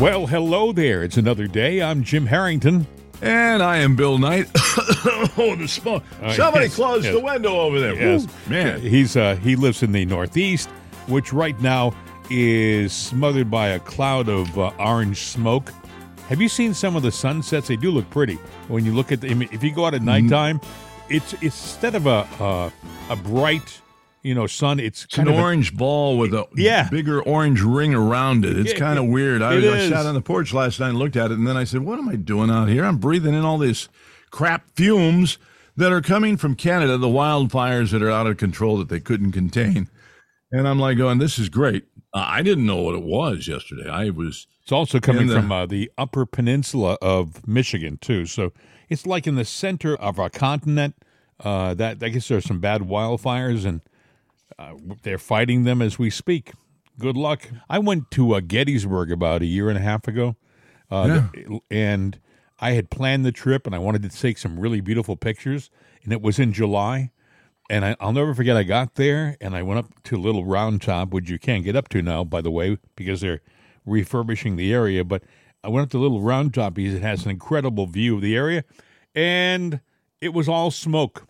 Well, hello there. It's another day. I'm Jim Harrington. And I am Bill Knight. oh, the smoke. Uh, Somebody yes, close yes. the window over there. Yes. Man. He's uh, he lives in the Northeast, which right now is smothered by a cloud of uh, orange smoke. Have you seen some of the sunsets? They do look pretty when you look at them. If you go out at nighttime, it's it's instead of a uh, a bright, you know, sun. It's It's an kind of a- orange ball with a Yeah. bigger orange ring around it. It's Yeah, kind of weird. I, I sat on the porch last night and looked at it, and then I said, What am I doing out here? I'm breathing in all this crap fumes that are coming from Canada, the wildfires that are out of control that they couldn't contain. And I'm like, going, This is great. Uh, I didn't know what it was yesterday. I was. It's also coming the- from uh, the Upper Peninsula of Michigan too. So it's like in the center of our continent. Uh, that I guess there's some bad wildfires, and uh, they're fighting them as we speak. Good luck. I went to uh, Gettysburg about a year and a half ago, uh, and I had planned the trip, and I wanted to take some really beautiful pictures, and it was in July. And I, I'll never forget. I got there and I went up to little round top, which you can't get up to now, by the way, because they're refurbishing the area. But I went up to little round top because it has an incredible view of the area, and it was all smoke,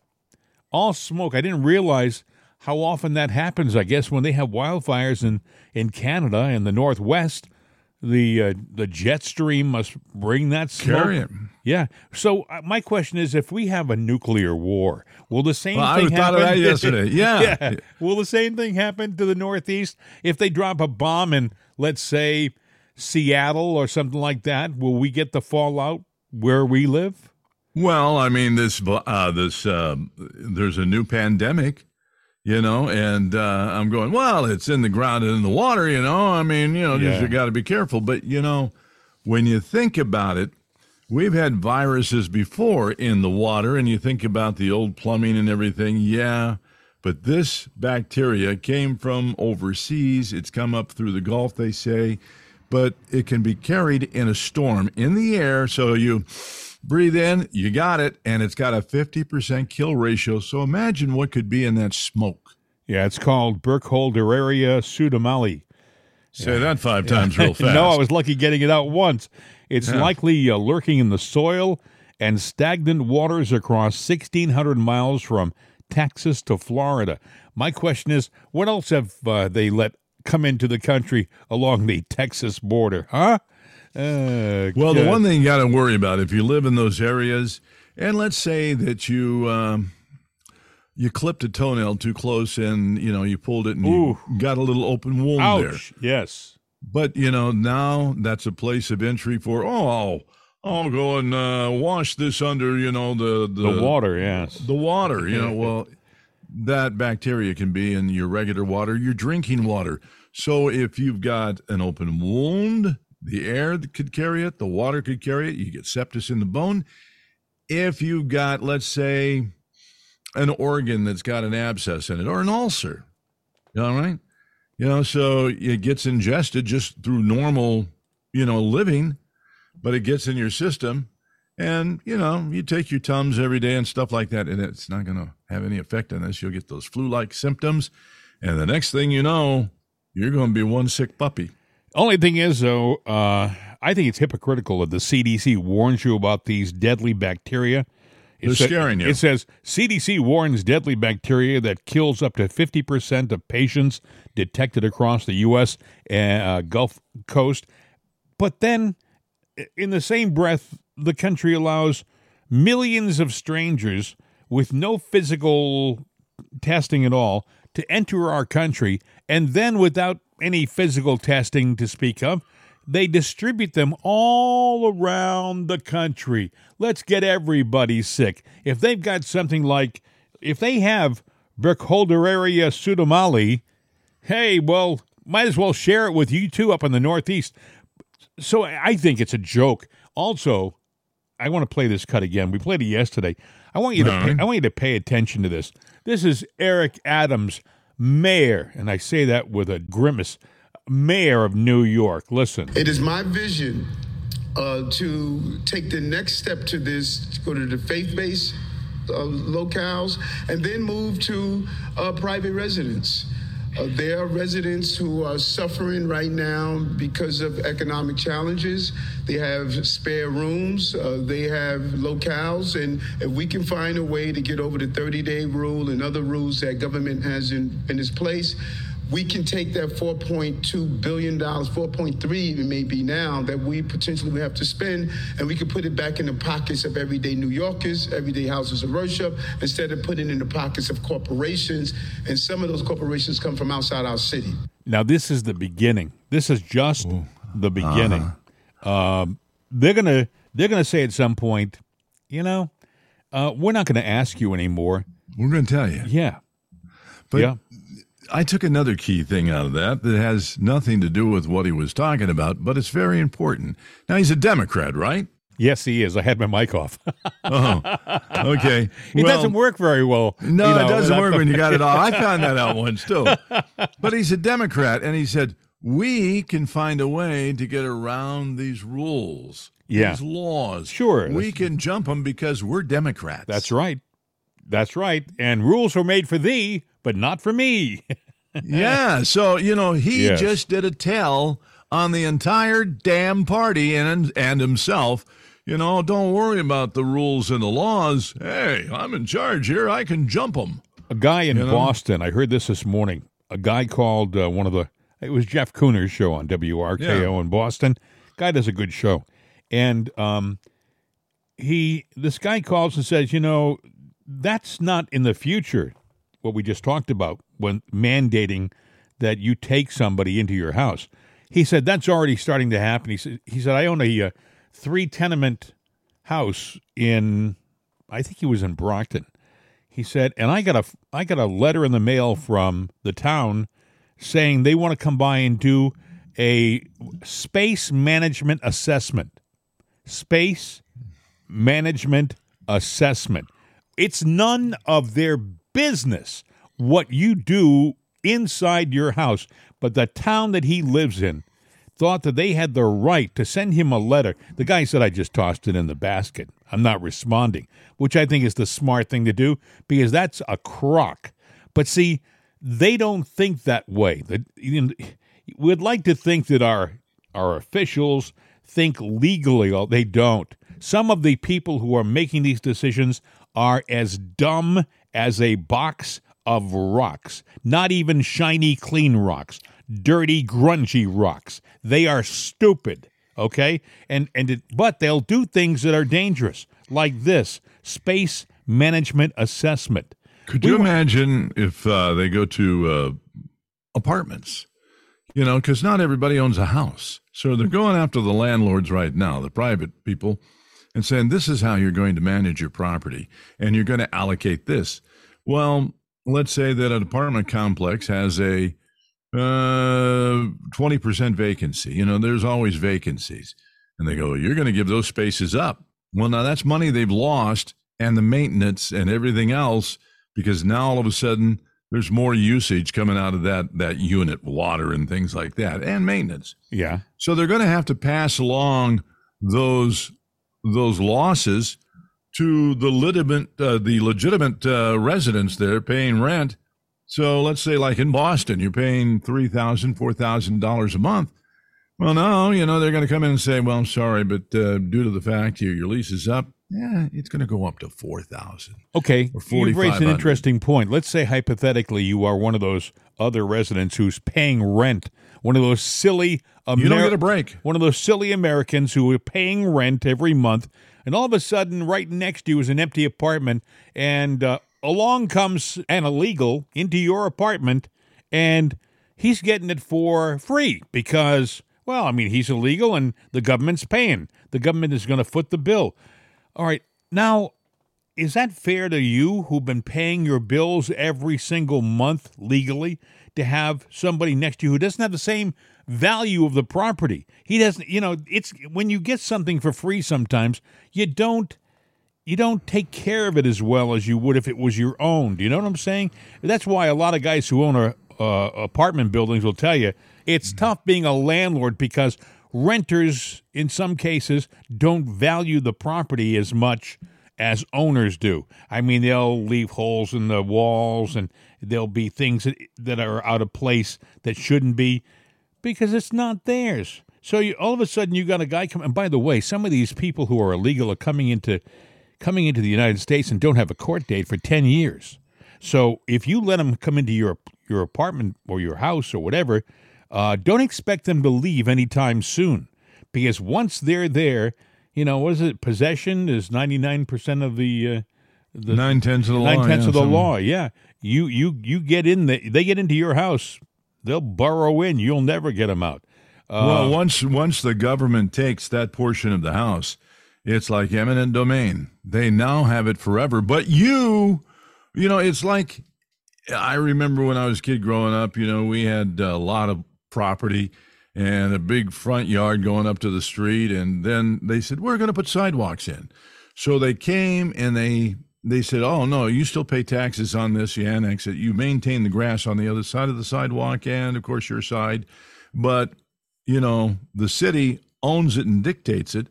all smoke. I didn't realize how often that happens. I guess when they have wildfires in in Canada and the Northwest, the uh, the jet stream must bring that smoke. Carry it. Yeah. So uh, my question is, if we have a nuclear war, will the same Well, I thing thought happen? of that yesterday. Yeah. yeah. Will the same thing happen to the Northeast if they drop a bomb in, let's say, Seattle or something like that? Will we get the fallout where we live? Well, I mean, this uh, this uh, there's a new pandemic, you know, and uh, I'm going. Well, it's in the ground and in the water, you know. I mean, you know, just Yeah. you got to be careful. But you know, when you think about it, we've had viruses before in the water, and you think about the old plumbing and everything. Yeah, but this bacteria came from overseas. It's come up through the Gulf, they say, but it can be carried in a storm in the air. So you breathe in, you got it, and it's got a 50% kill ratio. So imagine what could be in that smoke. Yeah, it's called Burkholderia pseudomallei. Say that five times real fast. no, I was lucky getting it out once. It's Yeah. likely uh, lurking in the soil and stagnant waters across 1,600 miles from Texas to Florida. My question is, what else have uh, they let come into the country along the Texas border? Huh? Uh, Well, the one thing you got to worry about if you live in those areas, and let's say that you um, you clipped a toenail too close, and you know you pulled it, and you got a little open wound there. Yes. But you know now that's a place of entry for oh, I'll go and uh, wash this under you know the The water, yes. the water. You know, well, that bacteria can be in your regular water, your drinking water. So if you've got an open wound, the air could carry it, the water could carry it. You get sepsis in the bone. If you've got, let's say, an organ that's got an abscess in it or an ulcer, all right, you know, so it gets ingested just through normal, you know, living, but it gets in your system and you know you take your tums every day and stuff like that and it's not going to have any effect on this you'll get those flu-like symptoms and the next thing you know you're going to be one sick puppy Only thing is, though, uh, I think it's hypocritical that the CDC warns you about these deadly bacteria. It They're sa- scaring you. It says CDC warns deadly bacteria that kills up to 50% of patients detected across the U.S. Uh, Gulf Coast. But then, in the same breath, the country allows millions of strangers with no physical testing at all to enter our country, and then without any physical testing to speak of, they distribute them all around the country. Let's get everybody sick. If they've got something like, if they have Burkholderia pseudomallei, hey, well, might as well share it with you too up in the Northeast. So I think it's a joke. Also, I want to play this cut again. We played it yesterday. I want you to pay. I want you to pay attention to this. This is Eric Adams, mayor, and I say that with a grimace. Mayor of New York. Listen. It is my vision uh, to take the next step to this, to go to the faith-based uh, locales, and then move to uh, private residence. Uh, there are residents who are suffering right now because of economic challenges. They have spare rooms, uh, they have locales, and if we can find a way to get over the 30 day rule and other rules that government has in, in its place, we can take that 4.2 billion dollars, 4.3 even maybe now that we potentially would have to spend, and we could put it back in the pockets of everyday New Yorkers, everyday houses of worship, instead of putting it in the pockets of corporations. And some of those corporations come from outside our city. Now, this is the beginning. This is just the beginning. Um, they're gonna they're gonna say at some point, you know, uh, we're not going to ask you anymore. We're going to tell you. Yeah, But yeah, I took another key thing out of that that has nothing to do with what he was talking about, but it's very important. Now, he's a Democrat, right? yes, he is. I had my mic off. Oh, okay. it Well, doesn't work very well. No, you know, it doesn't work when you got it off. I found that out once too. But he's a Democrat, and he said we can find a way to get around these rules, Yeah. these laws. Sure. we can jump them because we're Democrats. That's right. That's right. And rules were made for thee, but not for me. yeah. So you know, he Yes. just did a tell on the entire damn party and and himself. You know, don't worry about the rules and the laws. Hey, I'm in charge here. I can jump them. A guy in You know? Boston, I heard this this morning. A guy called uh, one of the, it was Jeff Kuhner's show on WRKO Yeah. in Boston. Guy does a good show. And um, he, this guy calls and says, you know, that's not in the future, what we just talked about, when mandating that you take somebody into your house. He said, that's already starting to happen. He said, he said I own a uh, three tenement house in, I think he was in Brockton. He said, and I got a I got a letter in the mail from the town saying they want to come by and do a space management assessment. Space management assessment. It's none of their business what you do inside your house, but the town that he lives in thought that they had the right to send him a letter. The guy said, I just tossed it in the basket. I'm not responding, which I think is the smart thing to do because that's a crock. But see, they don't think that way. We'd like to think that our our officials think legally. They don't. Some of the people who are making these decisions are as dumb as a box of rocks. Not even shiny, clean rocks. Dirty, grungy rocks. They are stupid. Okay, and and it, but they'll do things that are dangerous, like this space management assessment. Could you imagine if uh, they go to uh, apartments? You know, because not everybody owns a house. So they're going after the landlords right now, the private people, and saying, this is how you're going to manage your property and you're going to allocate this. Well, let's say that an apartment complex has a uh, 20% vacancy. You know, there's always vacancies. And they go, you're going to give those spaces up. Well, now that's money they've lost and the maintenance and everything else because now all of a sudden there's more usage coming out of that that unit, water and things like that, and maintenance. Yeah, So they're going to have to pass along those those losses to the legitimate uh, the legitimate uh, residents there paying rent. So let's say like in Boston, you're paying three thousand, four thousand dollars a month. Well, no, you know they're going to come in and say, "Well, I'm sorry, but uh, due to the fact your your lease is up, yeah, it's going to go up to four thousand. Okay, you've raised an interesting point. Let's say hypothetically you are one of those other residents who's paying rent, one of those silly You don't get a break. one of those silly Americans who are paying rent every month, and all of a sudden, right next to you is an empty apartment, and uh, along comes an illegal into your apartment, and he's getting it for free because, well, I mean, he's illegal and the government's paying. The government is going to foot the bill. All right, now is that fair to you who've been paying your bills every single month legally to have somebody next to you who doesn't have the same value of the property? He doesn't, you know, it's when you get something for free sometimes, you don't you don't take care of it as well as you would if it was your own. Do you know what I'm saying? That's why a lot of guys who own a, uh, apartment buildings will tell you it's tough being a landlord because renters, in some cases, don't value the property as much as owners do. I mean, they'll leave holes in the walls and there'll be things that, are out of place that shouldn't be because it's not theirs. So you, all of a sudden you got a guy come. And by the way, some of these people who are illegal are coming into coming into the United States and don't have a court date for ten years. So if you let them come into your your apartment or your house or whatever, uh, don't expect them to leave anytime soon, because once they're there, you know what is it? Possession is ninety nine percent of the. Uh, the nine tenths of the nine law. tenths yeah, of the something. law. Yeah, you you you get in. The, they get into your house. They'll burrow in. You'll never get them out. Uh, Well, once once the government takes that portion of the house, it's like eminent domain. They now have it forever. But you, you know, it's like I remember when I was a kid growing up. You know, we had a lot of property and a big front yard going up to the street, and then they said we're going to put sidewalks in. So they came and they they said, "Oh no, you still pay taxes on this. You annex it. You maintain the grass on the other side of the sidewalk, and of course your side, but." you know, the city owns it and dictates it.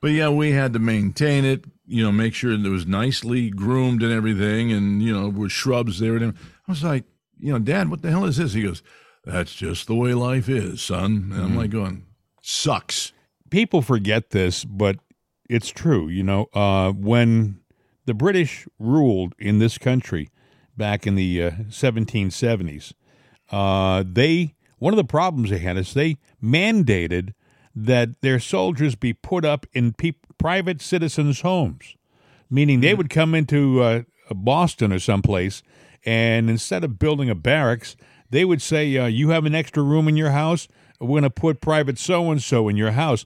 But yeah, we had to maintain it, you know, make sure it was nicely groomed and everything, and you know, with shrubs there. And. I was like, you know, Dad, what the hell is this? He goes, "That's just the way life is, son." And I'm like, going, sucks. people forget this, but it's true. You know, uh, when the British ruled in this country back in the uh, 1770s, uh, they one of the problems they had is they mandated that their soldiers be put up in peop private citizens' homes, meaning they would come into uh, Boston or someplace, and instead of building a barracks, they would say, uh, "You have an extra room in your house. We're going to put private so and so in your house."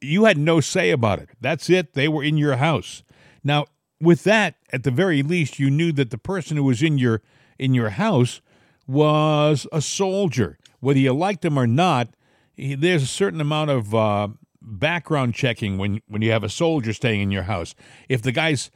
You had no say about it. That's it. They were in your house. Now, with that, at the very least, you knew that the person who was in your in your house was a soldier, whether you liked him or not. he- There's a certain amount of uh, background checking when when you have a soldier staying in your house. If the guy's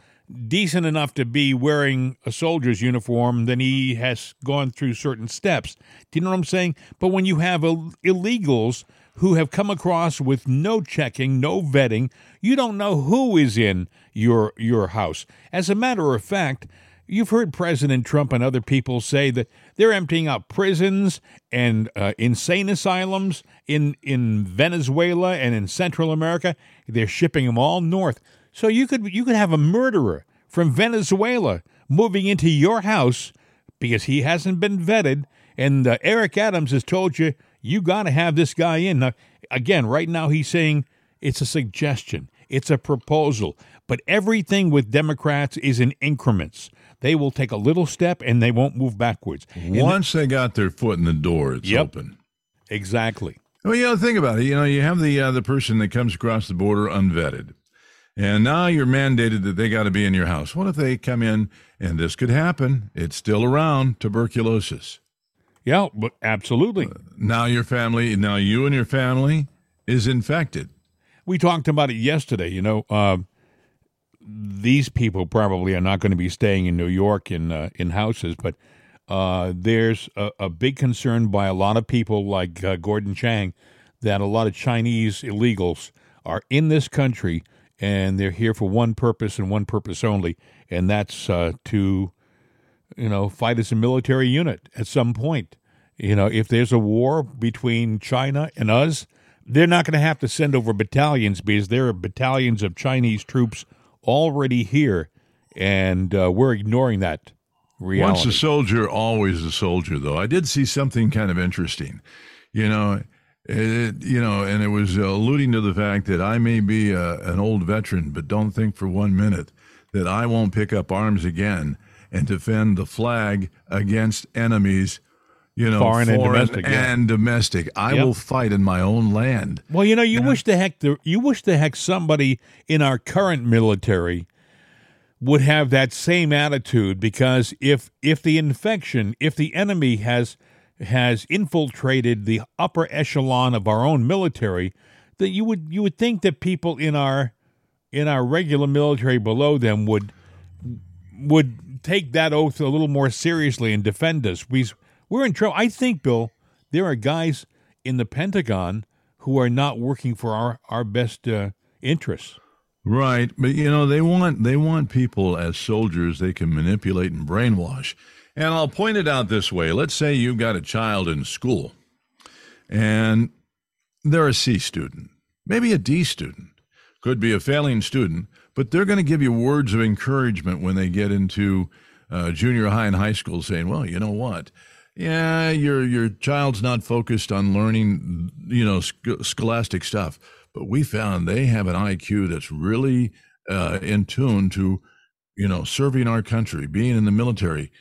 decent enough to be wearing a soldier's uniform, then he has gone through certain steps. Do you know what I'm saying? But when you have Ill- illegals who have come across with no checking, no vetting, you don't know who is in your your house. As a matter of fact, You've heard President Trump and other people say that they're emptying out prisons and uh, insane asylums in in Venezuela and in Central America. They're shipping them all north. So you could you could have a murderer from Venezuela moving into your house because he hasn't been vetted, and uh, Eric Adams has told you you got to have this guy in. Now, again, right now he's saying it's a suggestion, it's a proposal, but everything with Democrats is in increments. They will take a little step and they won't move backwards. Once they got their foot in the door, it's Yep. open. exactly. Well, you know, think about it. You know, you have the uh, the person that comes across the border unvetted, and now you're mandated that they got to be in your house. What if they come in and this could happen? It's still around tuberculosis. Yeah, but absolutely. Now your family, now you and your family is infected. We talked about it yesterday. You know, uh, these people probably are not going to be staying in New York in uh, in houses, but uh, there's a, a big concern by a lot of people like uh, Gordon Chang that a lot of Chinese illegals are in this country and they're here for one purpose and one purpose only, and that's uh, to you know fight as a military unit at some point. You know, if there's a war between China and us, they're not going to have to send over battalions because there are battalions of Chinese troops already here, and uh, we're ignoring that reality. Once a soldier, always a soldier. Though I did see something kind of interesting. You know, it, you know, and it was alluding to the fact that I may be a, an old veteran, but don't think for one minute that I won't pick up arms again and defend the flag against enemies. You know, Foreign and domestic, yeah. domestic. I Yep. will fight in my own land. Well, you know, you wish the heck the, you wish the heck somebody in our current military would have that same attitude because if if the infection, if the enemy has has infiltrated the upper echelon of our own military, that you would you would think that people in our in our regular military below them would would take that oath a little more seriously and defend us. We we're in trouble. I think, Bill, there are guys in the Pentagon who are not working for our our best uh, interests. Right, but you know they want they want people as soldiers they can manipulate and brainwash. And I'll point it out this way. Let's say you've got a child in school and they're a C student, maybe a D student, could be a failing student, but they're going to give you words of encouragement when they get into uh, junior high and high school saying, well, you know what? Yeah, your your child's not focused on learning, you know, sc- scholastic stuff, but we found they have an IQ that's really uh, in tune to, you know, serving our country, being in the military.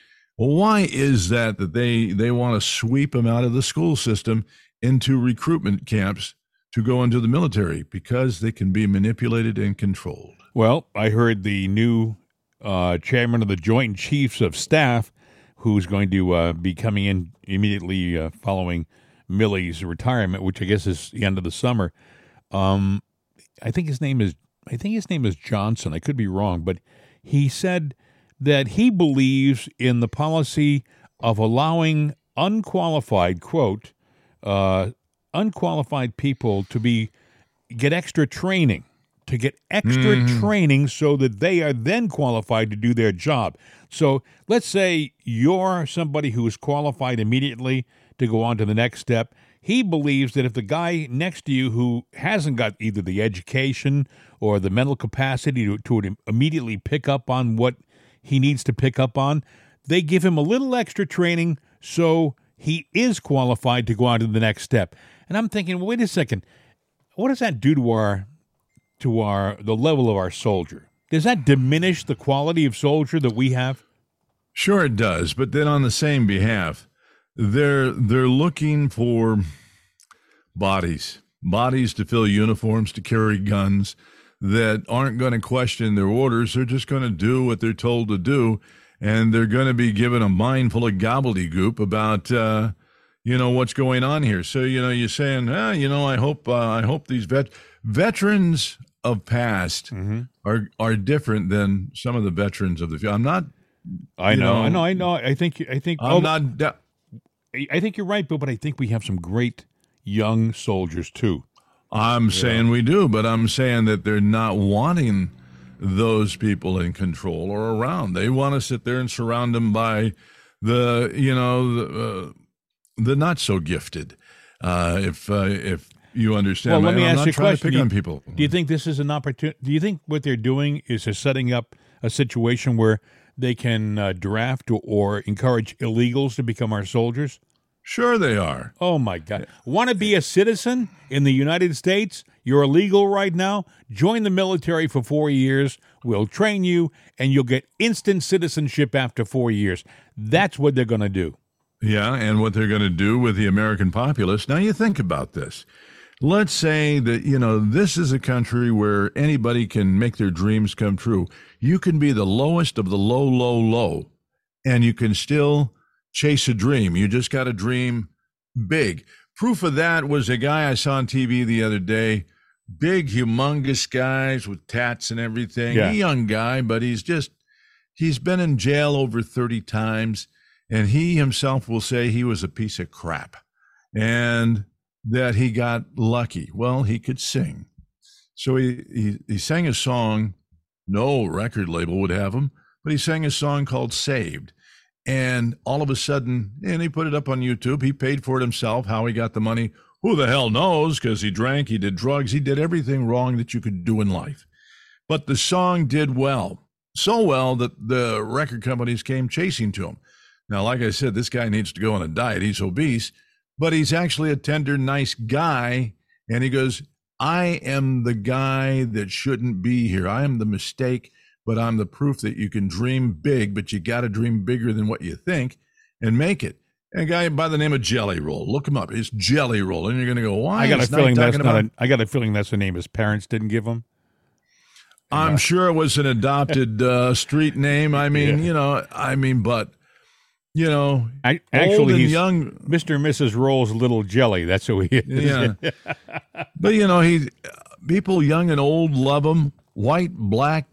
Why is that that they they want to sweep them out of the school system into recruitment camps to go into the military because they can be manipulated and controlled? Well, I heard the new uh, chairman of the Joint Chiefs of Staff, who's going to uh, be coming in immediately uh, following Milley's retirement, which I guess is the end of the summer. Um, I think his name is I think his name is Johnson. I could be wrong, but he said that he believes in the policy of allowing unqualified quote uh, unqualified people to be get extra training to get extra Mm-hmm. training so that they are then qualified to do their job. So let's say you're somebody who is qualified immediately to go on to the next step. He believes that if the guy next to you who hasn't got either the education or the mental capacity to, to immediately pick up on what he needs to pick up on, they give him a little extra training so he is qualified to go on to the next step. And I'm thinking, well, wait a second, what does that do to our to our the level of our soldier? Does that diminish the quality of soldier that we have? Sure, it does. But then on the same behalf, they're they're looking for bodies, bodies to fill uniforms, to carry guns that aren't going to question their orders. They're just going to do what they're told to do, and they're going to be given a mind full of gobbledygook about. Uh, you know what's going on here. So you know you're saying, ah, you know, I hope uh, I hope these vet veterans of past are are different than some of the veterans of the. fu- I'm not I You know, I know, know, I know. I think I think I'm oh, not. da- I think you're right, Bill. But I think we have some great young soldiers too. I'm saying we do, but I'm saying that they're not wanting those people in control or around. They want to sit there and surround them by the, you know, the, uh, the not so gifted. Uh, if uh, if you understand, Well, let me I'm ask not you a trying question. to pick you- on people. Do you think this is an opportunity? Do you think what they're doing is they're setting up a situation where they can uh, draft or, or encourage illegals to become our soldiers? Sure, they are. Oh my God! Want to be a citizen in the United States? You're illegal right now. Join the military for four years. We'll train you, and you'll get instant citizenship after four years. That's what they're going to do. Yeah, and what they're going to do with the American populace. Now, you think about this. Let's say that, you know, this is a country where anybody can make their dreams come true. You can be the lowest of the low, low, low, and you can still chase a dream. You just got to dream big. Proof of that was a guy I saw on TV the other day. Big, humongous guys with tats and everything. Yeah. A young guy, but he's just, he's been in jail over 30 times. And he himself will say he was a piece of crap and that he got lucky. Well, he could sing. So he, he, he sang a song, no record label would have him, but he sang a song called Saved. And all of a sudden, and he put it up on YouTube. He paid for it himself. How he got the money, who the hell knows? Because he drank, he did drugs, he did everything wrong that you could do in life. But the song did well, so well that the record companies came chasing to him. Now, like I said, this guy needs to go on a diet. He's obese, but he's actually a tender, nice guy. And he goes, I am the guy that shouldn't be here. I am the mistake, but I'm the proof that you can dream big, but you got to dream bigger than what you think and make it. And a guy by the name of Jelly Roll, look him up. It's Jelly Roll. And you're going to go, why? I got a feeling that's talking not. about- A, I got a feeling that's a name his parents didn't give him. I'm sure it was an adopted uh, street name. I mean, Yeah. you know, I mean, but you know, I, old actually, and he's young. Mr. and Mrs. Roll's little jelly. That's who he is. Yeah, but you know, he people young and old love him. White, black,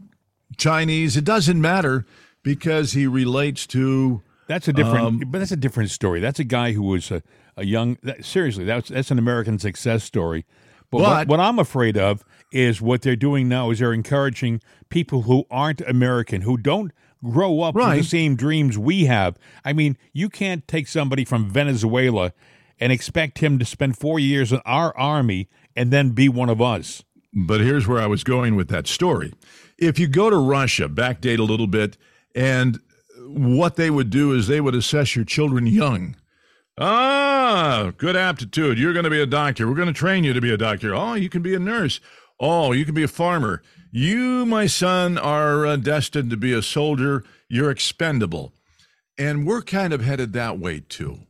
Chinese. It doesn't matter because he relates to. That's a different, Um, but that's a different story. That's a guy who was a, a young. That, seriously, that's that's an American success story. But, what, But- what I'm afraid of is what they're doing now is they're encouraging people who aren't American, who don't grow up with the same dreams we have. I mean, you can't take somebody from Venezuela and expect him to spend four years in our army and then be one of us. But here's where I was going with that story. If you go to Russia, backdate a little bit, and what they would do is they would assess your children young. Ah, good aptitude. You're going to be a doctor. We're going to train you to be a doctor. Oh, you can be a nurse. Oh, you can be a farmer. You, my son, are uh, destined to be a soldier. You're expendable. And we're kind of headed that way too.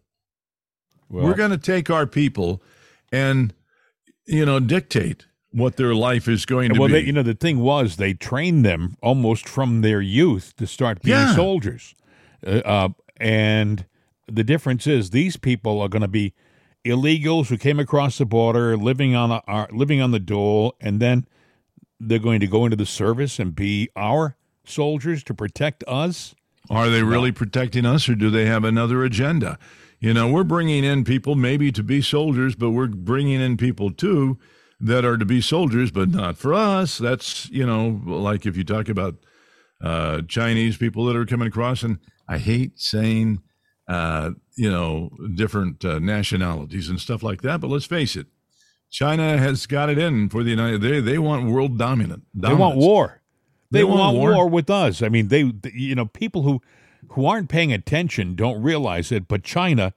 Well, We're going to take our people and, you know, dictate what their life is going to well, be. they, you know, the thing was they trained them almost from their youth to start being Yeah. soldiers, uh, uh, and the difference is these people are going to be illegals who came across the border, living on a, are living on the dole, and then they're going to go into the service and be our soldiers to protect us. Are they really protecting us or do they have another agenda? You know, we're bringing in people maybe to be soldiers, but we're bringing in people too that are to be soldiers, but not for us. That's, you know, like if you talk about uh, Chinese people that are coming across, and I hate saying, uh, you know, different uh, nationalities and stuff like that, but let's face it. China has got it in for the United. They they want world dominant. They want war. They, They want, want war. war. with us. I mean, they, th- you know, people who who aren't paying attention don't realize it, but China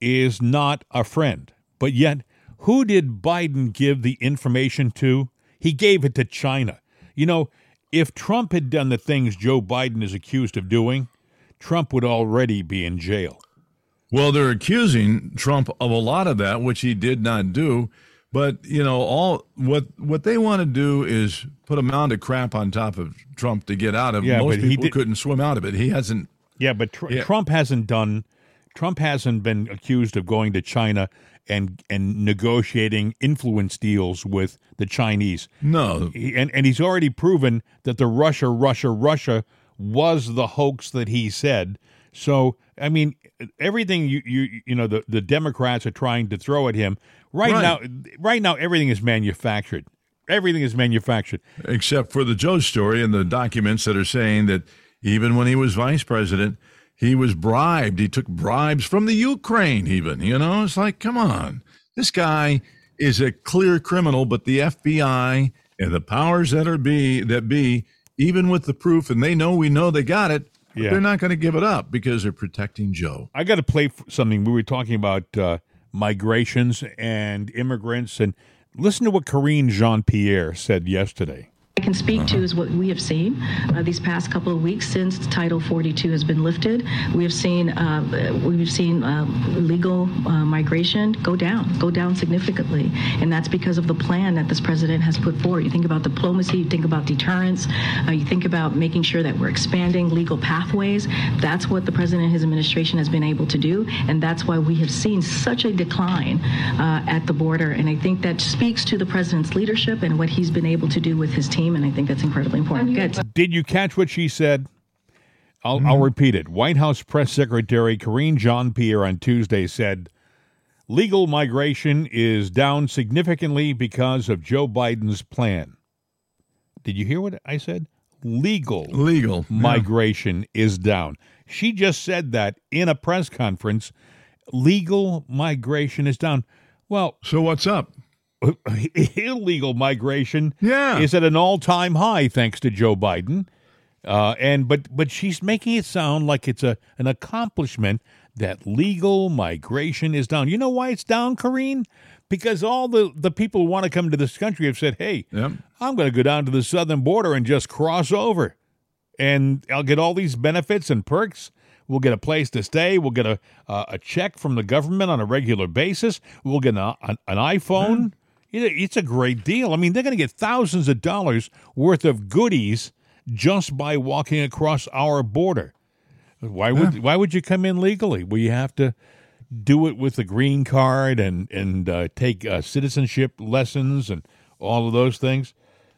is not a friend. But yet, who did Biden give the information to? He gave it to China. You know, if Trump had done the things Joe Biden is accused of doing, Trump would already be in jail. Well, they're accusing Trump of a lot of that, which he did not do. But you know, all what what they want to do is put a mound of crap on top of Trump to get out of. Yeah, Most but he people did- couldn't swim out of it. He hasn't. Yeah, but tr- Yeah. Trump hasn't done. Trump hasn't been accused of going to China and and negotiating influence deals with the Chinese. No, He, and and he's already proven that the Russia, Russia, Russia was the hoax that he said. So I mean, everything you you you know the the Democrats are trying to throw at him right, Right. now. Right now, everything is manufactured. Everything is manufactured. except for the Joe story and the documents that are saying that even when he was vice president, he was bribed. He took bribes from the Ukraine, even. You know, it's like, come on. This guy is a clear criminal, but the FBI and the powers that are be that be, even with the proof, and they know we know they got it, Yeah. they're not going to give it up because they're protecting Joe. I got to play something. We were talking about uh, migrations and immigrants, and listen to what Karine Jean Pierre said yesterday. I can speak to is what we have seen uh, these past couple of weeks since Title 42 has been lifted. We have seen uh, we've seen uh, legal uh, migration go down, go down significantly, and that's because of the plan that this president has put forward. You think about diplomacy, you think about deterrence, uh, you think about making sure that we're expanding legal pathways. That's what the president and his administration has been able to do, and that's why we have seen such a decline uh, at the border. And I think that speaks to the president's leadership and what he's been able to do with his team, and I think that's incredibly important. Good. Did you catch what she said? I'll, I'll mm-hmm. repeat it. White House Press Secretary Karine Jean Pierre on Tuesday said legal migration is down significantly because of Joe Biden's plan. Did you hear what I said? Legal Legal. Yeah. migration is down. She just said that in a press conference. Legal migration is down. Well, So what's up? illegal migration Yeah. is at an all-time high thanks to Joe Biden. Uh, and but but she's making it sound like it's a an accomplishment that legal migration is down. You know why it's down, Karine? Because all the, the people who want to come to this country have said, "Hey, Yep. I'm going to go down to the southern border and just cross over, and I'll get all these benefits and perks. We'll get a place to stay. We'll get a uh, a check from the government on a regular basis. We'll get a, an, an iPhone. It- It's a great deal. I mean, they're going to get thousands of dollars worth of goodies just by walking across our border. Why would why would you come in legally? Well, you have to do it with a green card and and uh, take uh, citizenship lessons and all of those things.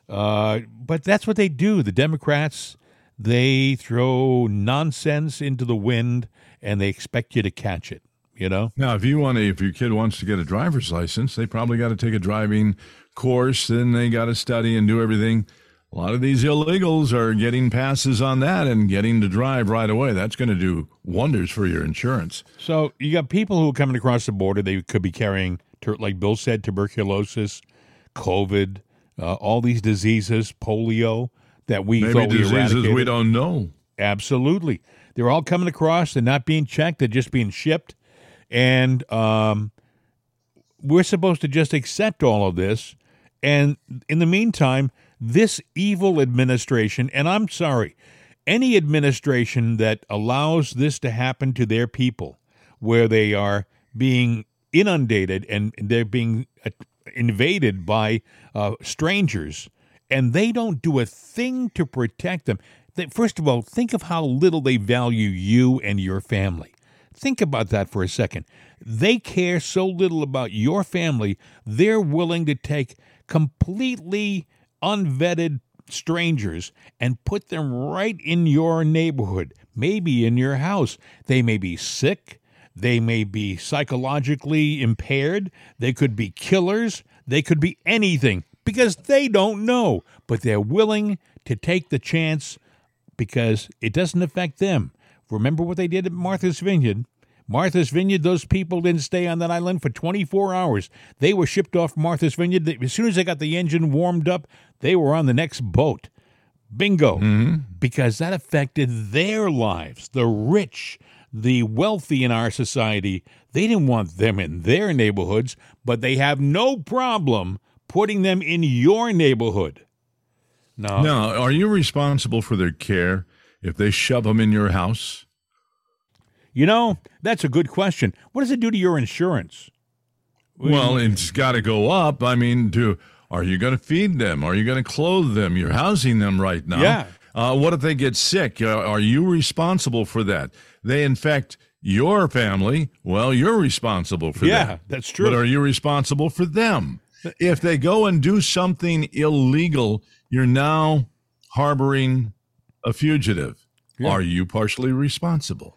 Uh, but that's what they do. The Democrats they throw nonsense into the wind and they expect you to catch it. You know. Now, if you want to, if your kid wants to get a driver's license, they probably got to take a driving course, and they got to study and do everything. A lot of these illegals are getting passes on that and getting to drive right away. That's going to do wonders for your insurance. So you got people who are coming across the border. They could be carrying, like Bill said, tuberculosis, COVID, uh, all these diseases, polio that we Maybe we diseases eradicated. we don't know. Absolutely. They're all coming across. They're not being checked. They're just being shipped. And um, we're supposed to just accept all of this. And in the meantime, this evil administration, and I'm sorry, any administration that allows this to happen to their people, where they are being inundated and they're being uh, invaded by uh, strangers, and they don't do a thing to protect them. First of all, think of how little they value you and your family. Think about that for a second. They care so little about your family, they're willing to take completely unvetted strangers and put them right in your neighborhood, maybe in your house. They may be sick, they may be psychologically impaired, they could be killers, they could be anything because they don't know, but they're willing to take the chance because it doesn't affect them. Remember what they did at Martha's Vineyard? Martha's Vineyard, those people didn't stay on that island for 24 hours. They were shipped off Martha's Vineyard. As soon as they got the engine warmed up, they were on the next boat. Bingo. Mm-hmm. Because that affected their lives. The rich, the wealthy in our society, they didn't want them in their neighborhoods, but they have no problem putting them in your neighborhood. No. Now, are you responsible for their care if they shove them in your house? You know, that's a good question. What does it do to your insurance? Well, it's got to go up. I mean, do are you going to feed them? Are you going to clothe them? You're housing them right now. Yeah. Uh, what if they get sick? Uh, are you responsible for that? They infect your family. Well, you're responsible for Yeah, that. that's true. But are you responsible for them? If they go and do something illegal, you're now harboring a fugitive. Are you partially responsible?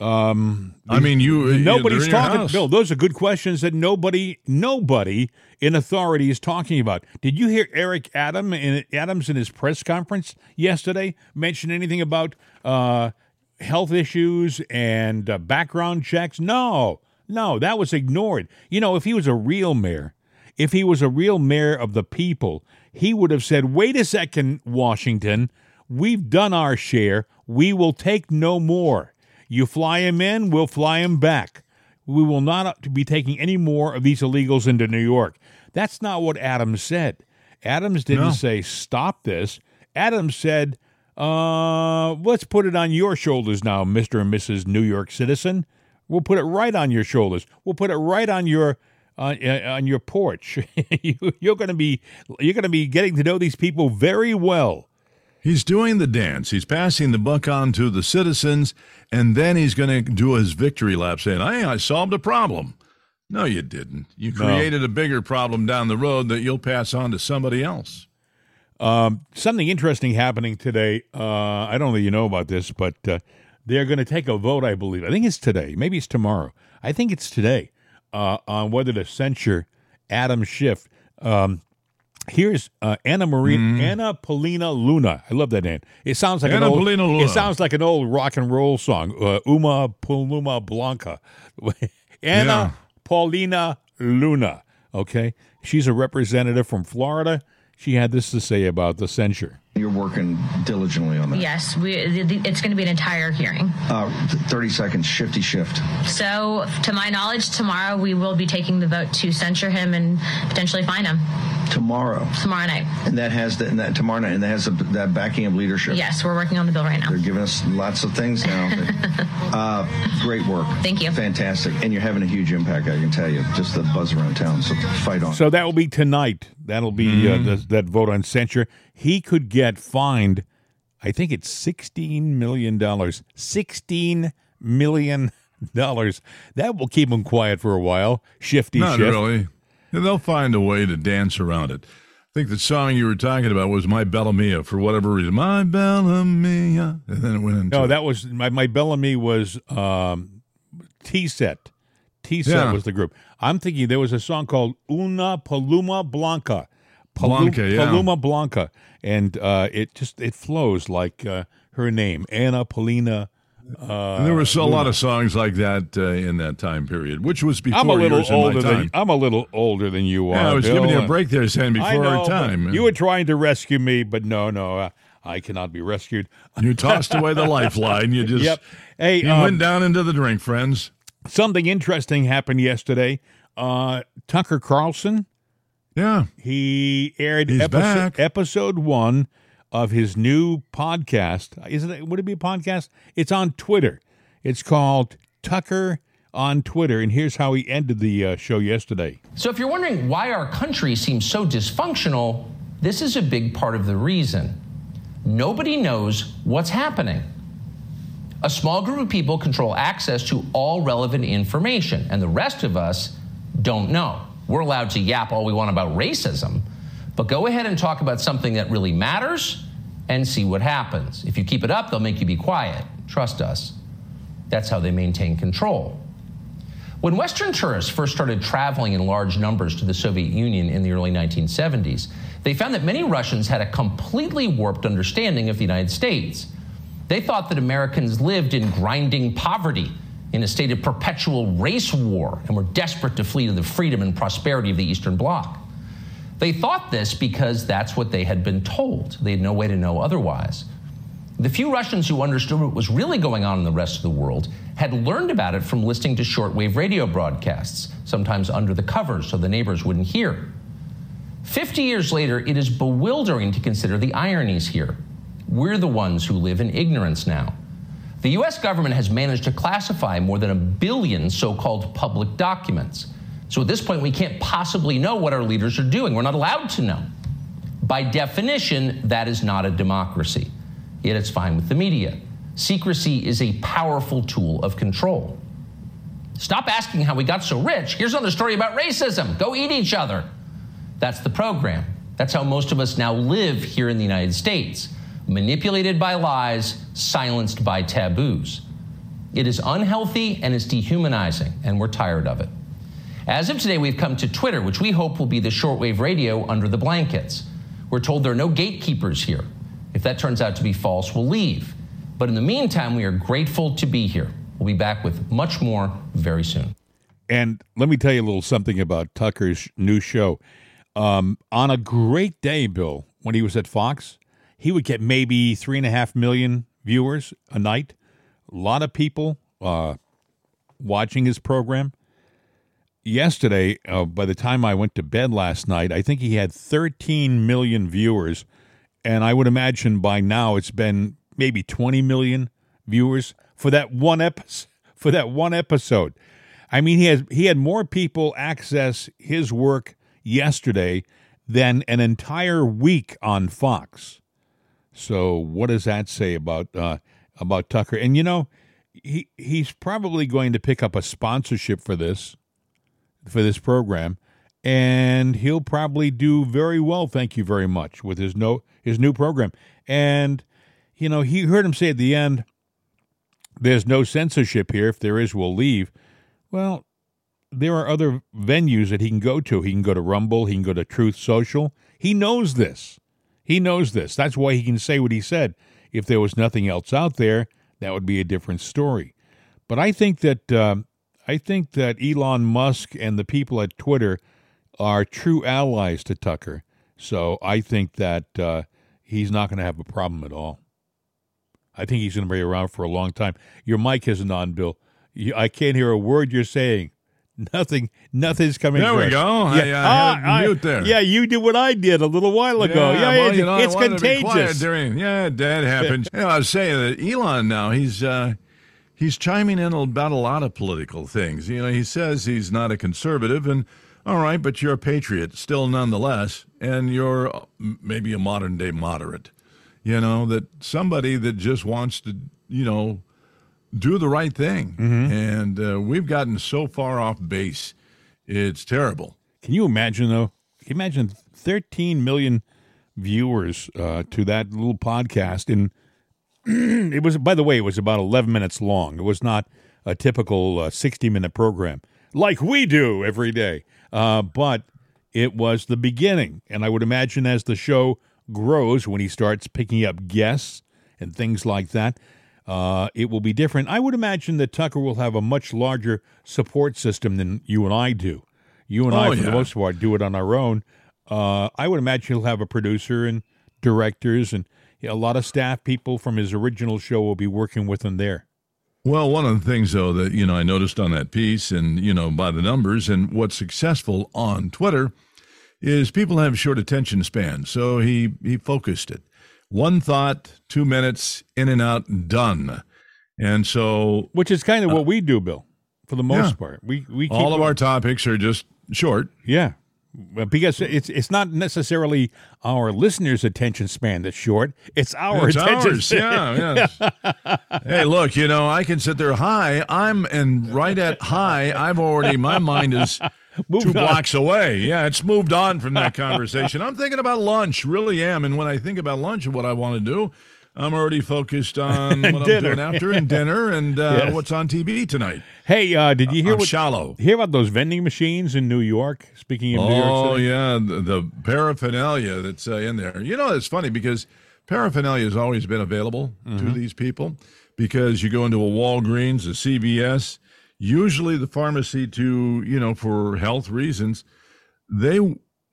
Um, I mean, you. nobody's talking. Bill, those are good questions that nobody, nobody in authority is talking about. Did you hear Eric Adam in, Adams in his press conference yesterday mention anything about uh, health issues and uh, background checks? No, no, that was ignored. You know, if he was a real mayor, if he was a real mayor of the people, he would have said, "Wait a second, Washington, we've done our share. We will take no more." You fly him in, we'll fly him back. We will not be taking any more of these illegals into New York. That's not what Adams said. Adams didn't No. say stop this. Adams said, uh, let's put it on your shoulders now, Mr. and Mrs. New York citizen. We'll put it right on your shoulders. We'll put it right on your uh, uh, on your porch. you, you're going to be you're going to be getting to know these people very well. He's doing the dance. He's passing the buck on to the citizens, and then he's going to do his victory lap saying, Hey, I solved a problem. No, you didn't. You No. created a bigger problem down the road that you'll pass on to somebody else. something interesting happening today. Uh, I don't know if you know about this, but uh, they're going to take a vote, I believe. I think it's today. Maybe it's tomorrow. I think it's today uh, on whether to censure Adam Schiff. Um, here's uh, Anna Marie, Anna Paulina Luna. I love that name. It sounds like Anna an old. Paulina Luna. It sounds like an old rock and roll song. Uh, Uma Paluma Blanca. Anna Yeah. Paulina Luna. Okay, she's a representative from Florida. She had this to say about the censure. You're working diligently on that. Yes, we, the, the- it's going to be an entire hearing. Uh, 30 seconds, shifty shift. So, to my knowledge, tomorrow we will be taking the vote to censure him and potentially fine him Tomorrow. tomorrow night. And that has the, and that tomorrow night, and that has the, that backing of leadership. Yes, we're working on the bill right now. They're giving us lots of things now. but, uh, great work. Thank you. Fantastic. And you're having a huge impact, I can tell you. Just the buzz around town. So fight on. So that will be tonight. That'll be uh, th- that vote on censure. He could get fined. I think it's sixteen million dollars. Sixteen million dollars. That will keep him quiet for a while. Shifty Not shift. really. They'll find a way to dance around it. I think the song you were talking about was My Bellamia for whatever reason. Ma Belle Amie. And then it went into. No, that was my my Bellamy was um, Tee Set. Tee Set Yeah. was the group. I'm thinking there was a song called Una Paloma Blanca. Blanca, yeah. Paloma Blanca, and uh, it just it flows like uh, her name, Anna Paulina. Uh, And there was a lot of songs like that uh, in that time period, which was before I'm a little older than time. I'm a little older than you are. yeah, I was Bill. giving you a break there, Sam, before know, our time. You were trying to rescue me, but no, no, uh, I cannot be rescued. You tossed away the lifeline. You just Yep. Hey, you um, went down into the drink, friends. something interesting happened yesterday. Uh, Tucker Carlson Yeah. he aired He's episode, back. episode one of his new podcast. Isn't it? Would it be a podcast? It's on Twitter. It's called Tucker on Twitter, and here's how he ended the uh, show yesterday. So, if you're wondering why our country seems so dysfunctional, this is a big part of the reason. Nobody knows what's happening. A small group of people control access to all relevant information, and the rest of us don't know. We're allowed to yap all we want about racism, but go ahead and talk about something that really matters and see what happens. If you keep it up, they'll make you be quiet. Trust us. That's how they maintain control. When Western tourists first started traveling in large numbers to the Soviet Union in the early 1970s, they found that many Russians had a completely warped understanding of the United States. They thought that Americans lived in grinding poverty, in a state of perpetual race war, and were desperate to flee to the freedom and prosperity of the Eastern Bloc. They thought this because that's what they had been told. They had no way to know otherwise. The few Russians who understood what was really going on in the rest of the world had learned about it from listening to shortwave radio broadcasts, sometimes under the covers so the neighbors wouldn't hear. 50 years later, it is bewildering to consider the ironies here. We're the ones who live in ignorance now. The US government has managed to classify more than a billion so called public documents. So at this point, we can't possibly know what our leaders are doing. We're not allowed to know. By definition, that is not a democracy. Yet it's fine with the media. Secrecy is a powerful tool of control. Stop asking how we got so rich. Here's another story about racism. Go eat each other. That's the program. That's how most of us now live here in the United States manipulated by lies, silenced by taboos. It is unhealthy and it's dehumanizing, and we're tired of it. As of today, we've come to Twitter, which we hope will be the shortwave radio under the blankets. We're told there are no gatekeepers here. If that turns out to be false, we'll leave. But in the meantime, we are grateful to be here. We'll be back with much more very soon. And let me tell you a little something about Tucker's new show. Um, on a great day, Bill, when he was at Fox, he would get maybe three and a half million viewers a night. A lot of people uh, watching his program. Yesterday, uh, by the time I went to bed last night, I think he had 13 million viewers. And I would imagine by now it's been maybe 20 million viewers for that one episode. For that one episode, I mean, he has he had more people access his work yesterday than an entire week on Fox. So what does that say about uh, about Tucker? And you know, he he's probably going to pick up a sponsorship for this for this program, and he'll probably do very well. Thank you very much with his no his new program. And you know, he heard him say at the end, "There's no censorship here. If there is, we'll leave." Well, there are other venues that he can go to. He can go to Rumble. He can go to Truth Social. He knows this. He knows this. That's why he can say what he said. If there was nothing else out there, that would be a different story. But I think that um, I think that Elon Musk and the people at Twitter are true allies to Tucker. So I think that uh, he's not going to have a problem at all. I think he's going to be around for a long time. Your mic isn't on, Bill. I can't hear a word you're saying. Nothing, nothing's coming. There we go. I, uh, Ah, I- mute there. Yeah, you did what I did a little while ago. Yeah, well, it- you know, I it's to be quiet contagious. during, yeah, that happens. you know, I was saying that Elon now he's uh, he's chiming in about a lot of political things. You know, he says he's not a conservative, and all right, but you're a patriot still, nonetheless, and you're uh, maybe a modern day moderate. You know that somebody that just wants to, you know, do the right thing, Mm-hmm. and uh, we've gotten so far off base, it's terrible. Can you imagine though? Can you imagine 13 million viewers uh, to that little podcast, and it was. By the way, it was about 11 minutes long. It was not a typical uh, 60 minute program like we do every day. Uh, but it was the beginning. And I would imagine as the show grows, when he starts picking up guests and things like that, uh, it will be different. I would imagine that Tucker will have a much larger support system than you and I do. You and I, Oh, for the most part, do it on our own. Uh, I would imagine he'll have a producer and directors and a lot of staff people from his original show will be working with him there. Well, one of the things though that you know I noticed on that piece, and you know by the numbers, and what's successful on Twitter is people have short attention spans. So he he focused it, one thought, two minutes, in and out, done. And so Which is kind of uh, what we do, Bill, for the most yeah. part. We we keep all of our topics are just short. Yeah. Because it's it's not necessarily our listeners' attention span that's short. It's our It's attention ours. span. Yeah, yes. hey, look, you know, I can sit there high. I'm and right at high. I've already my mind is Moved two on. blocks away. Yeah, it's moved on from that conversation. I'm thinking about lunch, really am. And when I think about lunch and what I want to do, I'm already focused on what I'm Dinner. doing after and dinner and uh, Yes. what's on TV tonight. Hey, uh, did you hear I'm what, shallow. hear about those vending machines in New York? Speaking of New York Oh yeah, the, the paraphernalia that's uh, in there. You know, it's funny because paraphernalia has always been available to these people because you go into a Walgreens, a CVS, usually the pharmacy to you know for health reasons. They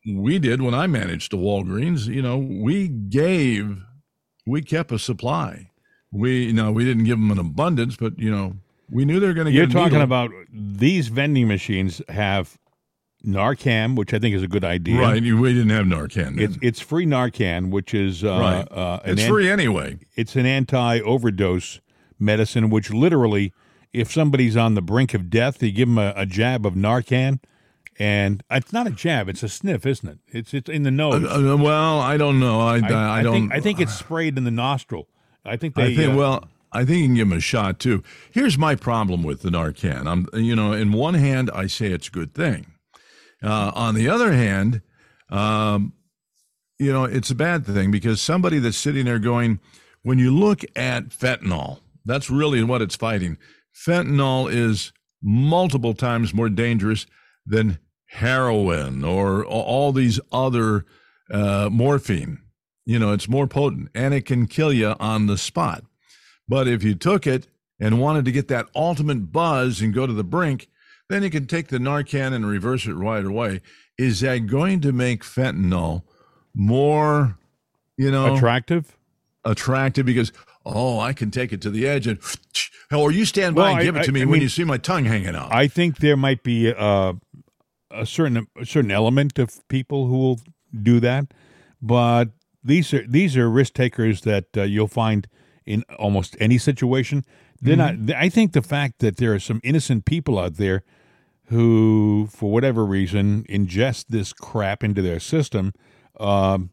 we did when I managed the Walgreens. You know, we gave we kept a supply. We no, we didn't give them an abundance, but you know, we knew they were going to get. you're talking needle. about these vending machines have Narcan, which I think is a good idea. right. We didn't have Narcan. It's it's free Narcan, which is uh, right. uh, an it's an- free anyway. it's an anti-overdose medicine, which literally, if somebody's on the brink of death, you give them a, a jab of Narcan, and it's not a jab; it's a sniff, isn't it? It's it's in the nose. Uh, well, I don't know. I, I, I don't. Think, I think it's sprayed in the nostril. I think they. I think. uh, well, I think you can give them a shot too. Here's my problem with the Narcan. I'm, you know, in one hand, I say it's a good thing. Uh, on the other hand, um, you know, it's a bad thing because somebody that's sitting there going, when you look at fentanyl, that's really what it's fighting. Fentanyl is multiple times more dangerous than heroin or all these other uh, morphine. You know, it's more potent and it can kill you on the spot. But if you took it and wanted to get that ultimate buzz and go to the brink, then you can take the Narcan and reverse it right away. Is that going to make fentanyl more, you know, attractive. attractive because oh, I can take it to the edge and or you stand by Well, and I- give it to I- me I when mean- you see my tongue hanging out. I think there might be uh, a certain a certain element of people who will do that, but these are these are risk takers that uh, you'll find in almost any situation. They're Mm-hmm. not. I think the fact that there are some innocent people out there who, for whatever reason, ingest this crap into their system. Um,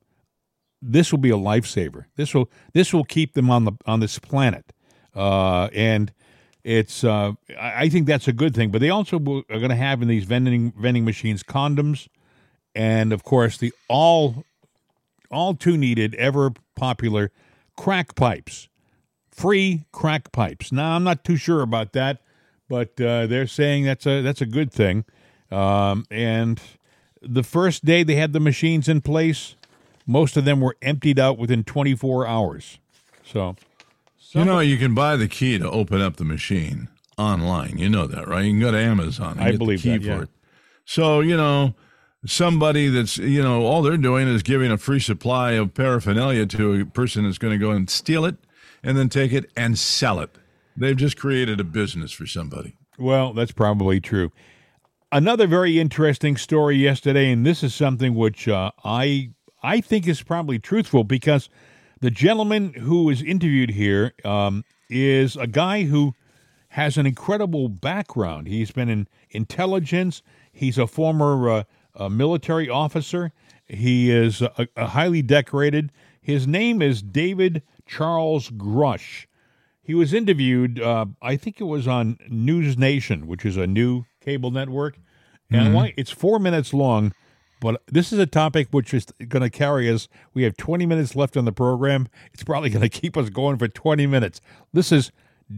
this will be a lifesaver. This will this will keep them on the on this planet, uh, and it's uh, I think that's a good thing. But they also are going to have in these vending vending machines condoms, and of course the all all too needed, ever popular crack pipes, free crack pipes. Now I'm not too sure about that, but uh, they're saying that's a that's a good thing. Um, and the first day they had the machines in place, most of them were emptied out within 24 hours. So you know, you can buy the key to open up the machine online. You know that, right? You can go to Amazon and I get believe the key that, for yeah. it. So, you know, somebody that's, you know, all they're doing is giving a free supply of paraphernalia to a person that's going to go and steal it and then take it and sell it. They've just created a business for somebody. Well, that's probably true. Another very interesting story yesterday, and this is something which uh, I I think is probably truthful because the gentleman who was interviewed here um, is a guy who has an incredible background. He's been in intelligence. He's a former uh, uh military officer. He is a, a highly decorated. His name is David Charles Grush. He was interviewed, uh, I think it was on News Nation, which is a new cable network. And want- it's four minutes long, but this is a topic which is going to carry us. We have 20 minutes left on the program. It's probably going to keep us going for 20 minutes. This is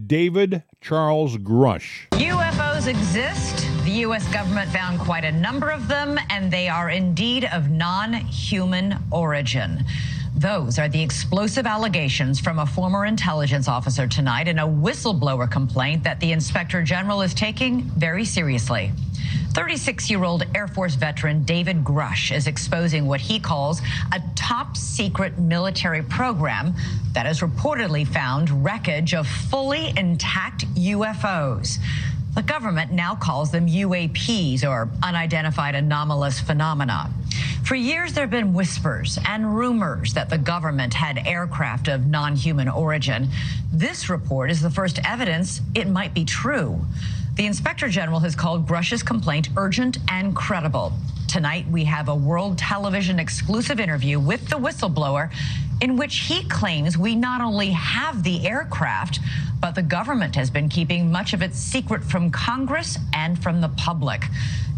David Charles Grush. UFOs exist. The U.S. government found quite a number of them, and they are indeed of non human origin. Those are the explosive allegations from a former intelligence officer tonight in a whistleblower complaint that the inspector general is taking very seriously. 36 year old Air Force veteran David Grush is exposing what he calls a top secret military program that has reportedly found wreckage of fully intact UFOs. The government now calls them UAPs or unidentified anomalous phenomena. For years, there have been whispers and rumors that the government had aircraft of non human origin. This report is the first evidence it might be true. The inspector general has called Grush's complaint urgent and credible. Tonight, we have a world television exclusive interview with the whistleblower in which he claims we not only have the aircraft, but the government has been keeping much of its secret from Congress and from the public.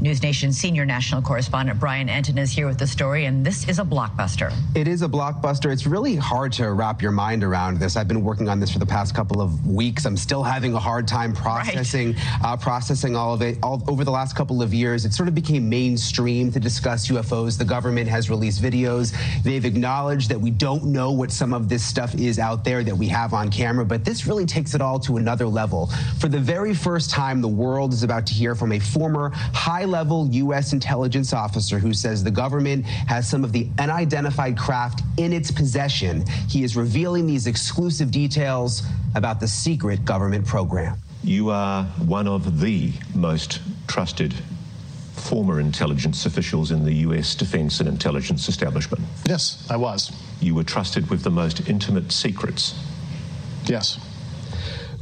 News Nation senior national correspondent Brian Entin is here with the story, and this is a blockbuster. It is a blockbuster. It's really hard to wrap your mind around this. I've been working on this for the past couple of weeks. I'm still having a hard time processing right. uh, processing all of it. All, over the last couple of years, it sort of became mainstream to discuss UFOs. The government has released videos. They've acknowledged that we don't know what some of this stuff is out there that we have on camera, but this really takes it all to another level. For the very first time, the world is about to hear from a former high level U.S. intelligence officer who says the government has some of the unidentified craft in its possession. He is revealing these exclusive details about the secret government program. You are one of the most trusted former intelligence officials in the U.S. defense and intelligence establishment. Yes, I was. You were trusted with the most intimate secrets. Yes.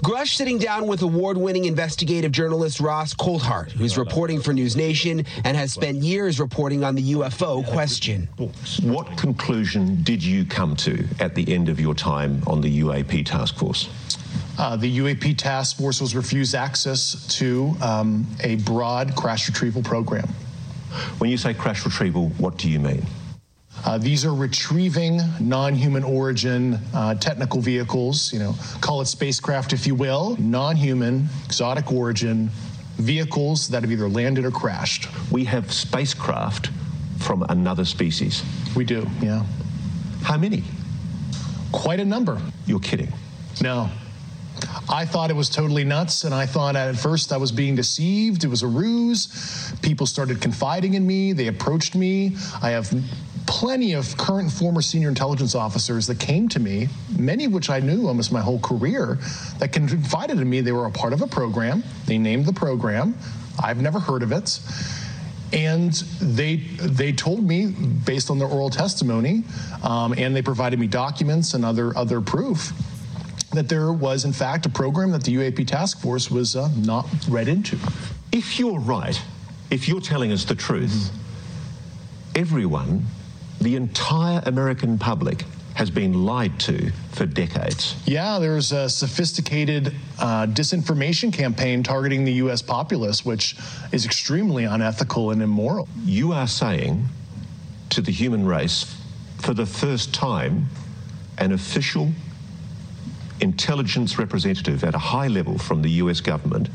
Grush sitting down with award winning investigative journalist Ross Coulthart, who's reporting for News Nation and has spent years reporting on the UFO question. What conclusion did you come to at the end of your time on the UAP task force? Uh, the UAP task force was refused access to um, a broad crash retrieval program. When you say crash retrieval, what do you mean? Uh, these are retrieving non-human origin uh, technical vehicles, you know, call it spacecraft if you will, non-human, exotic origin vehicles that have either landed or crashed. We have spacecraft from another species. We do, yeah. How many? Quite a number. You're kidding. No. I thought it was totally nuts, and I thought at first I was being deceived. It was a ruse. People started confiding in me. They approached me. I have plenty of current former senior intelligence officers that came to me, many of which I knew almost my whole career, that confided in me they were a part of a program. They named the program. I've never heard of it. And they they told me based on their oral testimony, um, and they provided me documents and other other proof that there was in fact a program that the UAP task force was uh, not read into. If you're right, if you're telling us the truth, mm-hmm. everyone the entire American public has been lied to for decades. Yeah, there's a sophisticated uh, disinformation campaign targeting the U.S. populace, which is extremely unethical and immoral. You are saying to the human race, for the first time, an official intelligence representative at a high level from the US government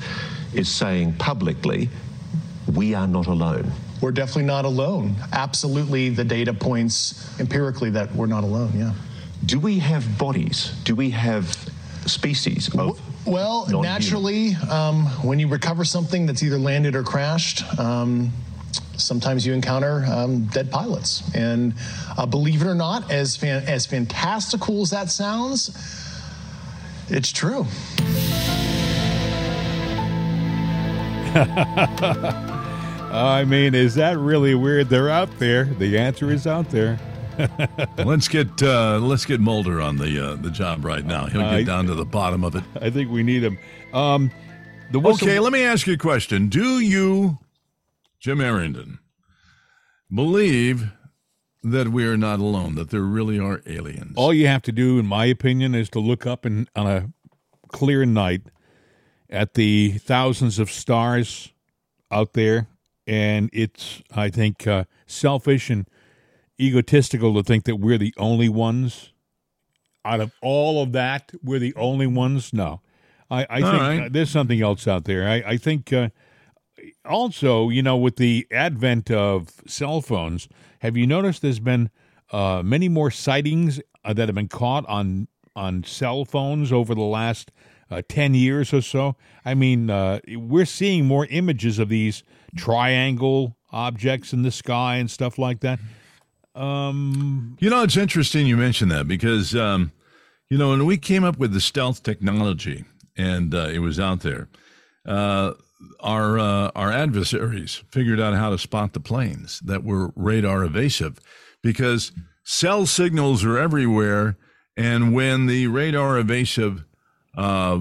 is saying publicly, we are not alone we're definitely not alone. Absolutely, the data points empirically that we're not alone, yeah. Do we have bodies? Do we have species of. Well, naturally, um, when you recover something that's either landed or crashed, um, sometimes you encounter um, dead pilots. And uh, believe it or not, as, fan- as fantastical as that sounds, it's true. I mean, is that really weird? They're out there. The answer is out there. let's get uh, let's get Mulder on the uh, the job right now. He'll get down to the bottom of it. I think we need him. Um, the whistle- okay, let me ask you a question. Do you, Jim Arrington, believe that we are not alone? That there really are aliens? All you have to do, in my opinion, is to look up and on a clear night at the thousands of stars out there and it's I think uh, selfish and egotistical to think that we're the only ones out of all of that. We're the only ones. No, I, I think right. uh, there's something else out there. I, I think uh, also, you know, with the advent of cell phones, have you noticed there's been uh, many more sightings uh, that have been caught on on cell phones over the last uh, ten years or so? I mean, uh, we're seeing more images of these triangle objects in the sky and stuff like that. Um, You know, it's interesting you mentioned that because, um, you know, when we came up with the stealth technology and uh, it was out there, uh, our uh, our adversaries figured out how to spot the planes that were radar evasive because cell signals are everywhere, and when the radar evasive, uh,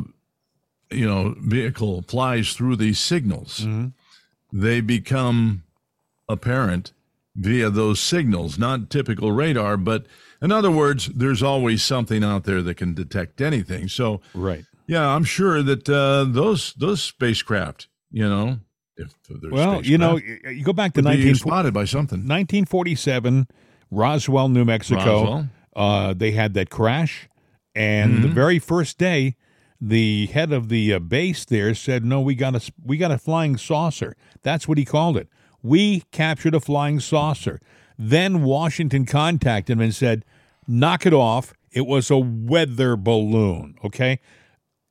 you know, vehicle flies through these signals, they become apparent via those signals, not typical radar, but in other words, there's always something out there that can detect anything. So, right. Yeah, I'm sure that uh, those those spacecraft, you know, if they're Well, you know, you go back to would 19 spotted by something. 1947, Roswell, New Mexico. Roswell. Uh, they had that crash, and the Mhm. very first day, the head of the uh, base there said, "No, we got a we got a flying saucer." That's what he called it. We captured a flying saucer. Then Washington contacted him and said, "Knock it off. It was a weather balloon." Okay,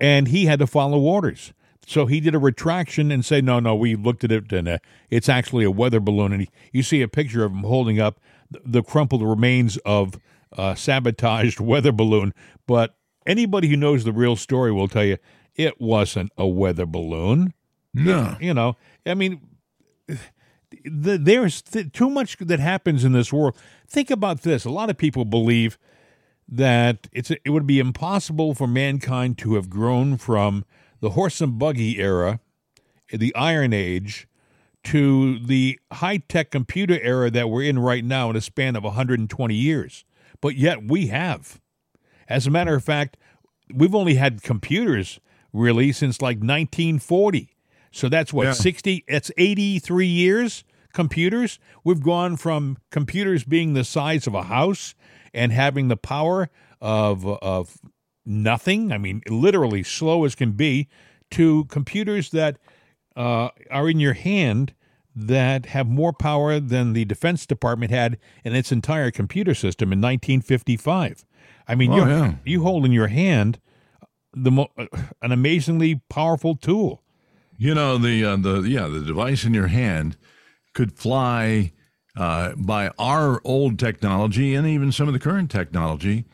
and he had to follow orders. So he did a retraction and said, "No, no, we looked at it and uh, it's actually a weather balloon." And he, you see a picture of him holding up the, the crumpled remains of a sabotaged weather balloon. But anybody who knows the real story will tell you it wasn't a weather balloon. No. You know, I mean, the, there's th- too much that happens in this world. Think about this. A lot of people believe that it's it would be impossible for mankind to have grown from the horse and buggy era, the Iron Age, to the high tech computer era that we're in right now in a span of 120 years. But yet we have. As a matter of fact, we've only had computers really since like 1940. So that's what, Yeah. 60, it's 83 years computers. We've gone from computers being the size of a house and having the power of, of nothing, I mean, literally slow as can be, to computers that uh, are in your hand that have more power than the Defense Department had in its entire computer system in 1955. I mean, Oh, you yeah. you hold in your hand the mo- an amazingly powerful tool. You know the uh, the yeah the device in your hand could fly uh, by our old technology and even some of the current technology,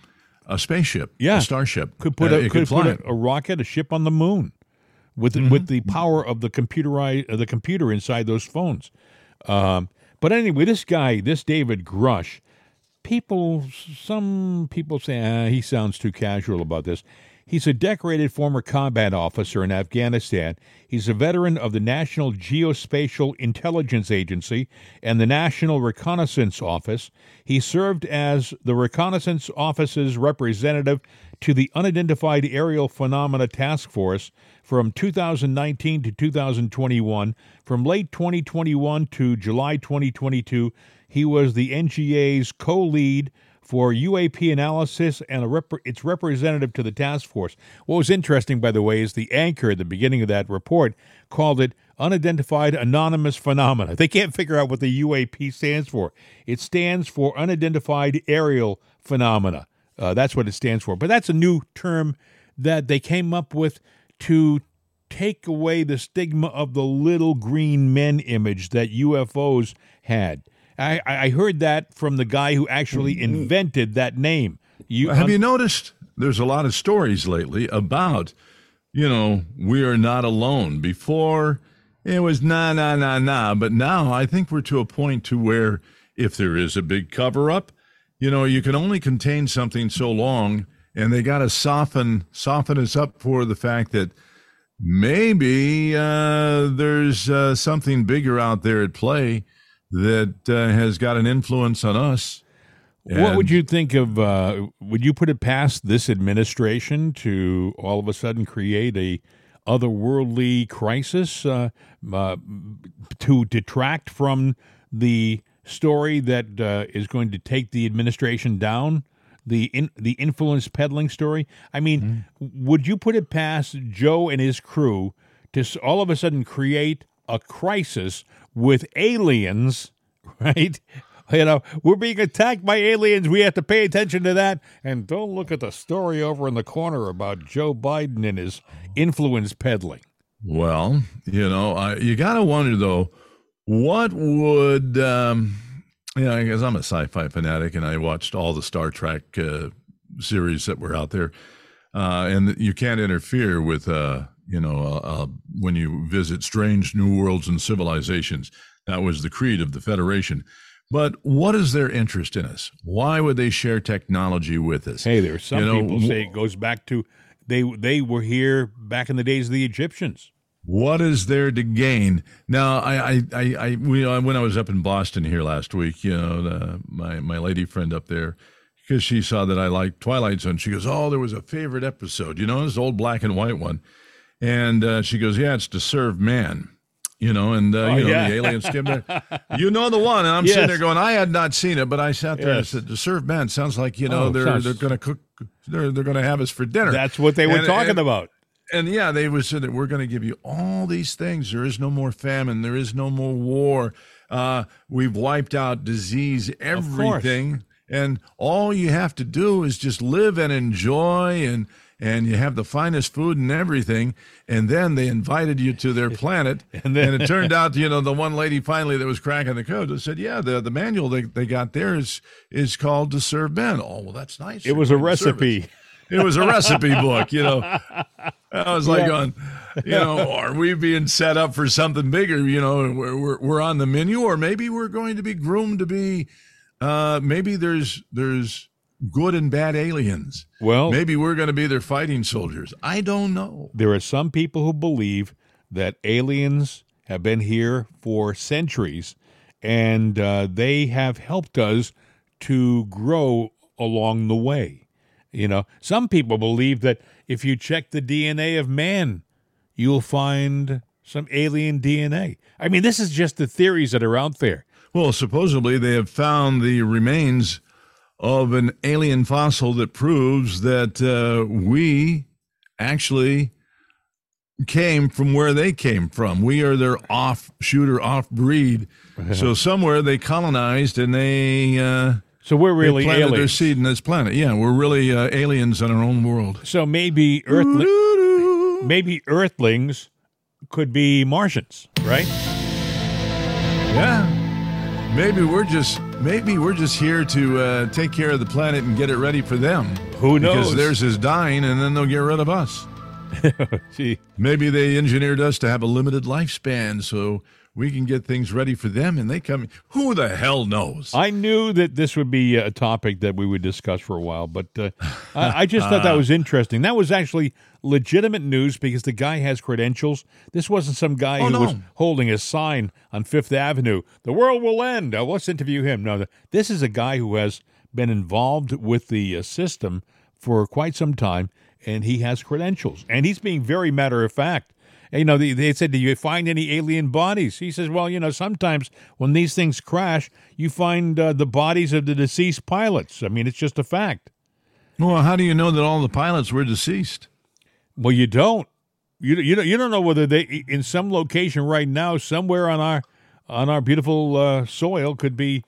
a spaceship, Yeah, a starship Could put Uh, a could, fly put a, a rocket, a ship on the moon, with Mm-hmm. with the power of the computerized uh, the computer inside those phones. Um, but anyway, this guy, this David Grush, people, some people say ah, he sounds too casual about this. He's a decorated former combat officer in Afghanistan. He's a veteran of the National Geospatial Intelligence Agency and the National Reconnaissance Office. He served as the Reconnaissance Office's representative to the Unidentified Aerial Phenomena Task Force from 2019 to 2021. From late 2021 to July 2022, he was the NGA's co lead for UAP analysis and a rep- its representative to the task force. What was interesting, by the way, is the anchor at the beginning of that report called it Unidentified Anonymous Phenomena. They can't figure out what the UAP stands for. It stands for Unidentified Aerial Phenomena. Uh, that's what it stands for. But that's a new term that they came up with to take away the stigma of the little green men image that UFOs had. I, I heard that from the guy who actually invented that name. You Have you noticed? There's a lot of stories lately about, you know, we are not alone. Before it was nah nah nah nah, but now I think we're to a point to where if there is a big cover up, you know, you can only contain something so long, and they got to soften soften us up for the fact that maybe uh, there's uh, something bigger out there at play that uh, has got an influence on us. What would you think of? Uh, would you put it past this administration to all of a sudden create a otherworldly crisis uh, uh, to detract from the story that uh, is going to take the administration down? the in, the influence peddling story. I mean, would you put it past Joe and his crew to all of a sudden create a crisis with aliens, right? You know, we're being attacked by aliens. We have to pay attention to that. And don't look at the story over in the corner about Joe Biden and his influence peddling. Well, you know, I, you got to wonder though, what would, um, you know, because I'm a sci-fi fanatic and I watched all the Star Trek uh, series that were out there, uh, and you can't interfere with, uh, you know, uh, uh, when you visit strange new worlds and civilizations. That was the creed of the Federation. But what is their interest in us? Why would they share technology with us? Hey, there's some You know, people say it goes back to they they were here back in the days of the Egyptians. What is there to gain? Now, I, I, I, I we, uh, when I was up in Boston here last week, you know, the, my my lady friend up there, because she saw that I liked Twilight Zone, she goes, "Oh, there was a favorite episode, you know, this old black and white one," and uh, she goes, "Yeah, it's to serve man." You know, and uh, Oh, you know yeah. the aliens came there. You know the one, and I'm sitting there going, I had not seen it, but I sat there and Yes. said, "To serve man sounds like you know Oh, they're sounds- they're going to cook, they're they're going to have us for dinner." That's what they were And- talking and- about. and yeah, they would say that we're going to give you all these things. There is no more famine. There is no more war. Uh, we've wiped out disease, everything. And all you have to do is just live and enjoy, and and you have the finest food and everything. And then they invited you to their planet, and, then- it turned out, you know, the one lady finally that was cracking the code said, "Yeah, the the manual they, they got there is is called to serve men." Oh, well, that's nice. It was a You're going to service. recipe. It was a recipe book, you know. I was like, Yeah. going, you know, are we being set up for something bigger? You know, we're, we're, we're on the menu, or maybe we're going to be groomed to be. Uh, maybe there's there's good and bad aliens. Well, Maybe we're going to be their fighting soldiers. I don't know. there are some people who believe that aliens have been here for centuries and uh, they have helped us to grow along the way. You know, some people believe that if you check the DNA of man, you'll find some alien DNA. I mean, this is just the theories that are out there. Well, supposedly they have found the remains of an alien fossil that proves that uh, we actually came from where they came from. We are their offshoot or off breed. so somewhere they colonized and they. Uh, So we're really they planted their seed in this planet. Yeah, we're really uh, aliens in our own world. So maybe Earthli- maybe Earthlings could be Martians, right? Yeah. Maybe we're just maybe we're just here to uh, take care of the planet and get it ready for them. Who knows? Because theirs is dying, and then they'll get rid of us. Gee. Maybe they engineered us to have a limited lifespan, so we can get things ready for them, and they come. Who the hell knows? I knew that this would be a topic that we would discuss for a while, but uh, I, I just thought that was interesting. That was actually legitimate news because the guy has credentials. This wasn't some guy Oh, who no. was holding a sign on Fifth Avenue. The world will end. Uh, let's interview him. No, this is a guy who has been involved with the uh, system for quite some time, and he has credentials, and he's being very matter of fact. You know, they, they said, Do you find any alien bodies? He says, Well, you know, sometimes when these things crash, you find uh, the bodies of the deceased pilots. I mean, it's just a fact. Well, how do you know that all the pilots were deceased? Well, you don't. You you don't, you don't know whether they in some location right now, somewhere on our on our beautiful uh, soil, could be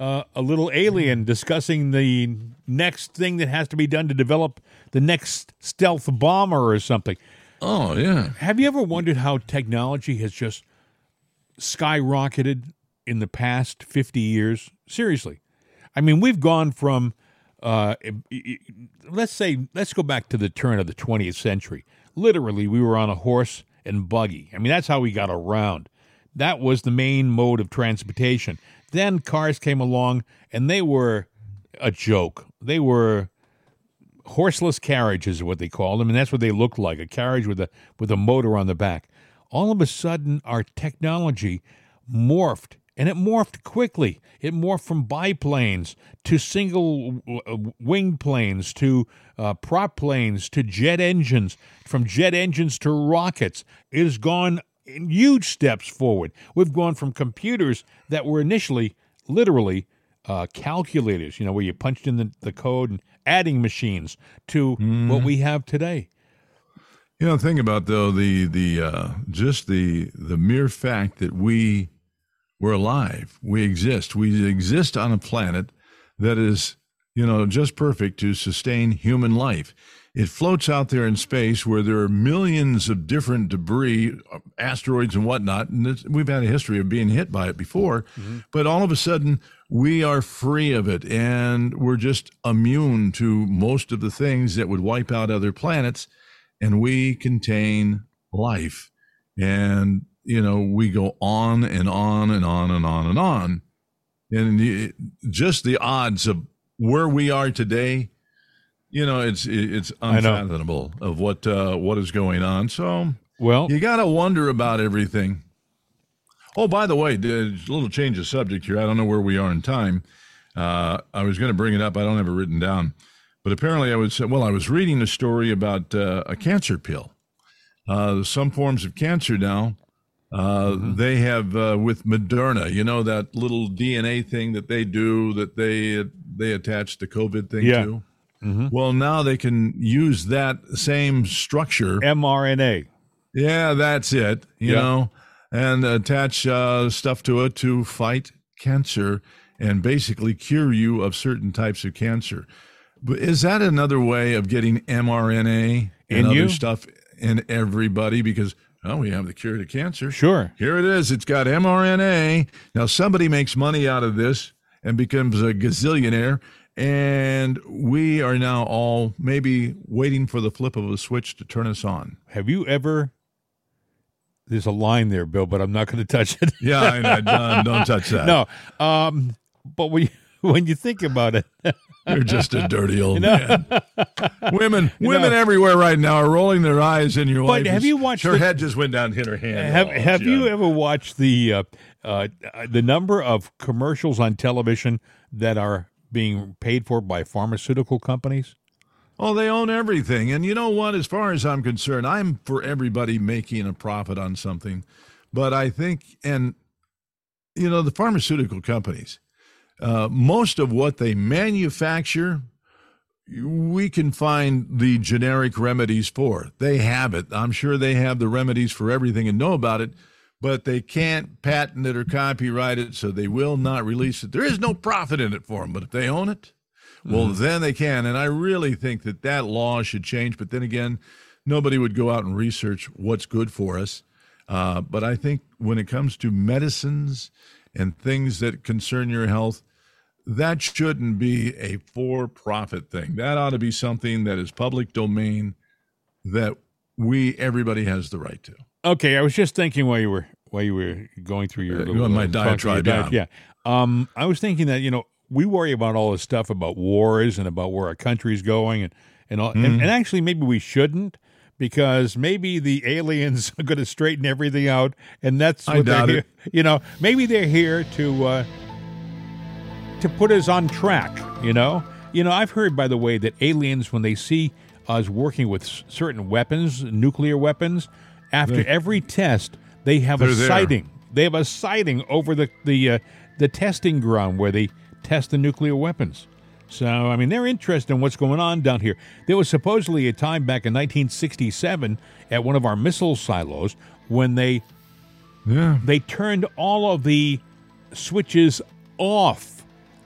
uh, a little alien discussing the next thing that has to be done to develop the next stealth bomber or something. Oh yeah. Have you ever wondered how technology has just skyrocketed in the past 50 years? Seriously. I mean, we've gone from, uh, let's say, let's go back to the turn of the 20th century. Literally, we were on a horse and buggy. I mean, that's how we got around. That was the main mode of transportation. Then cars came along and they were a joke. They were horseless carriages, is what they called them, and that's what they looked like a carriage with a with a motor on the back. All of a sudden, our technology morphed, and it morphed quickly. It morphed from biplanes to single uh, winged planes to uh, prop planes to jet engines, from jet engines to rockets. It has gone huge steps forward. We've gone from computers that were initially literally uh, calculators, you know, where you punched in the, the code and adding machines to what Mm-hmm. we have today. You know, think about though the the uh, just the the mere fact that we we're alive, we exist, we exist on a planet that is you know just perfect to sustain human life. It floats out there in space where there are millions of different debris, asteroids and whatnot, and we've had a history of being hit by it before. Mm-hmm. But all of a sudden, we are free of it, and we're just immune to most of the things that would wipe out other planets and we contain life. And, you know, we go on and on and on and on and on. And the, just the odds of where we are today, you know, it's it's unfathomable of what uh, what is going on. So, Well, you got to wonder about everything. Oh, by the way, a little change of subject here. I don't know where we are in time. Uh, I was going to bring it up. I don't have it written down, but apparently I was well. I was reading a story about uh, a cancer pill. Uh, some forms of cancer now. Uh, They have uh, with Moderna, you know that little DNA thing that they do that they they attach the COVID thing Yeah. to. Well, now they can use that same structure mRNA. yeah, that's it. You Yeah. know, and attach uh, stuff to it to fight cancer and basically cure you of certain types of cancer. But is that another way of getting mRNA and In other you? stuff in everybody? Because oh, we have the cure to cancer. Sure. Here it is. It's got mRNA. Now somebody makes money out of this and becomes a gazillionaire. And we are now all maybe waiting for the flip of a switch to turn us on. Have you ever? There's a line there, Bill, but I'm not going to touch it. Yeah, I know. Don't, don't touch that. no, um, but when you, when you think about it, You're just a dirty old man. Women, women everywhere right now are rolling their eyes, in your But have you watched Her the- head just went down, and hit her hand. have Oh, have you ever watched the uh, uh, the number of commercials on television that are being paid for by pharmaceutical companies? Oh, they own everything. And you know what? As far as I'm concerned, I'm for everybody making a profit on something. But I think, and, you know, the pharmaceutical companies, uh, most of what they manufacture, we can find the generic remedies for. They have it. I'm sure they have the remedies for everything and know about it, but they can't patent it or copyright it, so they will not release it. There is no profit in it for them, but if they own it, well, then they can. And I really think that that law should change. But then again, nobody would go out and research what's good for us. Uh, but I think when it comes to medicines and things that concern your health, that shouldn't be a for profit thing. That ought to be something that is public domain that we, everybody has the right to. Okay, I was just thinking while you were while you were going through your Uh, little, my uh, diatribe, diet- Yeah, um, I was thinking that you know we worry about all this stuff about wars and about where our country's going and and all, and, Mhm. and actually maybe we shouldn't because maybe the aliens are going to straighten everything out and that's what they're here. You know, maybe they're here to uh, to put us on track. You know, you know. I've heard, by the way, that aliens when they see us working with certain weapons, nuclear weapons, after every test, they have a there. sighting. They have a sighting over the the uh, the testing ground where they test the nuclear weapons. So, I mean, they're interested in what's going on down here. There was supposedly a time back in 1967 at one of our missile silos when they Yeah. they turned all of the switches off,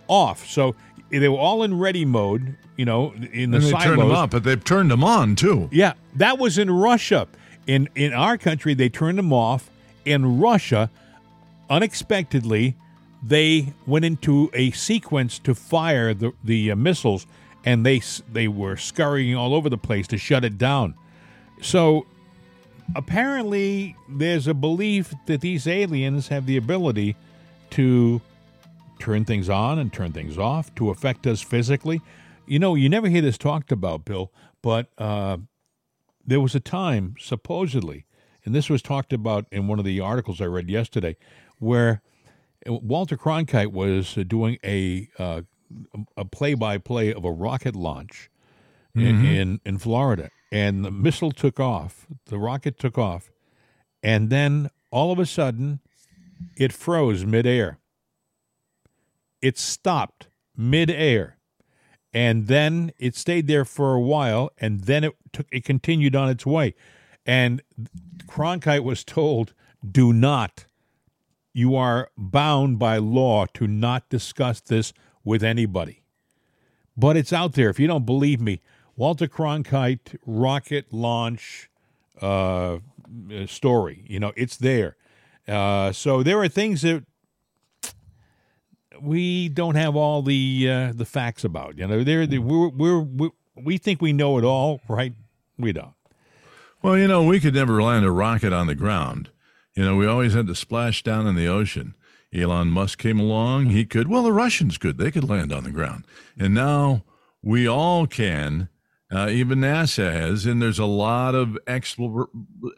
off. So they were all in ready mode, you know, in the And they silos. turned them up, but they've turned them on too. Yeah, that was in Russia. In in our country, they turned them off. In Russia, unexpectedly, they went into a sequence to fire the the uh, missiles, and they they were scurrying all over the place to shut it down. So apparently, there's a belief that these aliens have the ability to turn things on and turn things off to affect us physically. You know, you never hear this talked about, Bill, but uh, there was a time, supposedly, and this was talked about in one of the articles I read yesterday, where Walter Cronkite was uh, doing a uh, a play by play of a rocket launch in, Mhm. in in Florida, and the missile took off, the rocket took off, and then all of a sudden, it froze midair. it stopped midair. And then it stayed there for a while, and then it took it continued on its way. And Cronkite was told, do not, you are bound by law to not discuss this with anybody. But it's out there. If you don't believe me, Walter Cronkite rocket launch uh, story, you know, it's there. Uh, so there are things that we don't have all the uh, the facts about. You know, they're, we're, we're, we we think we know it all, right? We don't. Well, you know, we could never land a rocket on the ground. You know, we always had to splash down in the ocean. Elon Musk came along, he could. Well, the Russians could. They could land on the ground. And now we all can. Uh, even NASA has, and there's a lot of explore,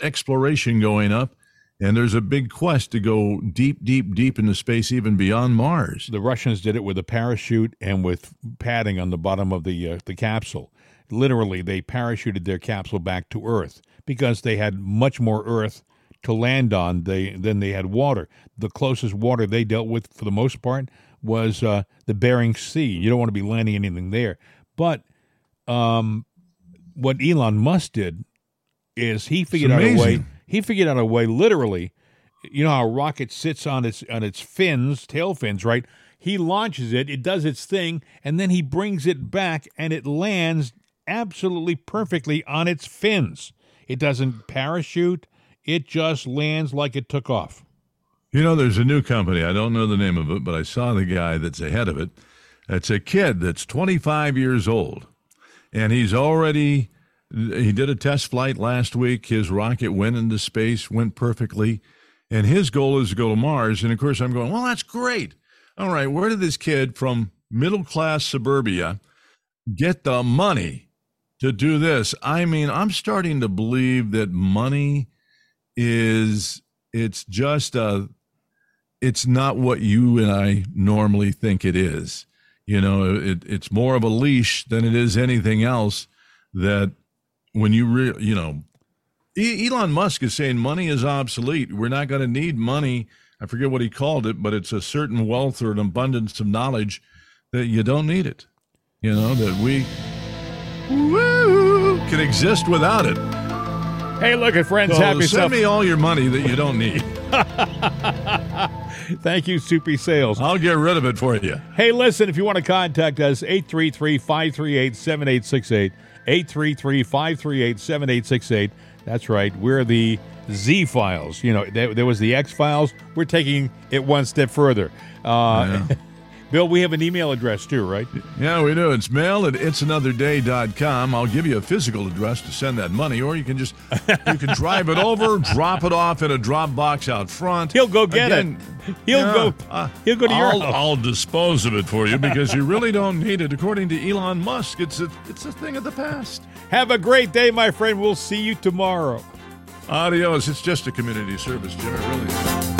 exploration going up and there's a big quest to go deep, deep, deep into space, even beyond Mars. The Russians did it with a parachute and with padding on the bottom of the uh, the capsule. Literally, they parachuted their capsule back to Earth because they had much more Earth to land on they, than they had water. The closest water they dealt with, for the most part, was uh, the Bering Sea. You don't want to be landing anything there. But um, what Elon Musk did is he figured out a way he figured out a way, literally. You know how a rocket sits on its on its fins, tail fins, right? He launches it, it does its thing, and then he brings it back, and it lands absolutely perfectly on its fins. It doesn't parachute; it just lands like it took off. You know, there's a new company. I don't know the name of it, but I saw the guy that's ahead of it. It's a kid that's 25 years old, and he's already he did a test flight last week. His rocket went into space, went perfectly. And his goal is to go to Mars. And of course, I'm going, well, that's great. All right, where did this kid from middle class suburbia get the money to do this? I mean, I'm starting to believe that money is, it's just a, it's not what you and I normally think it is. You know, it, it's more of a leash than it is anything else that when you re, you know Elon Musk is saying money is obsolete. We're not going to need money. I forget what he called it, but it's a certain wealth or an abundance of knowledge that you don't need it. You know, that we woo, can exist without it. Hey, look at friends. So happy send stuff. me all your money that you don't need. Thank you, Soupy Sales. I'll get rid of it for you. Hey, listen, if you want to contact us, 833 538 7868. 833 538 7868. That's right. We're the Z Files. You know, there, there was the X Files. We're taking it one step further. Uh, Bill, we have an email address too, right? Yeah, we do. It's mail at it'sanotherday.com. I'll give you a physical address to send that money, or you can just you can drive it over, drop it off in a drop box out front. He'll go get Again, it. He'll yeah, go. Uh, he'll go to I'll, your house. I'll dispose of it for you because you really don't need it. According to Elon Musk, it's a it's a thing of the past. Have a great day, my friend. We'll see you tomorrow. Adios. It's just a community service, Jim. It really is.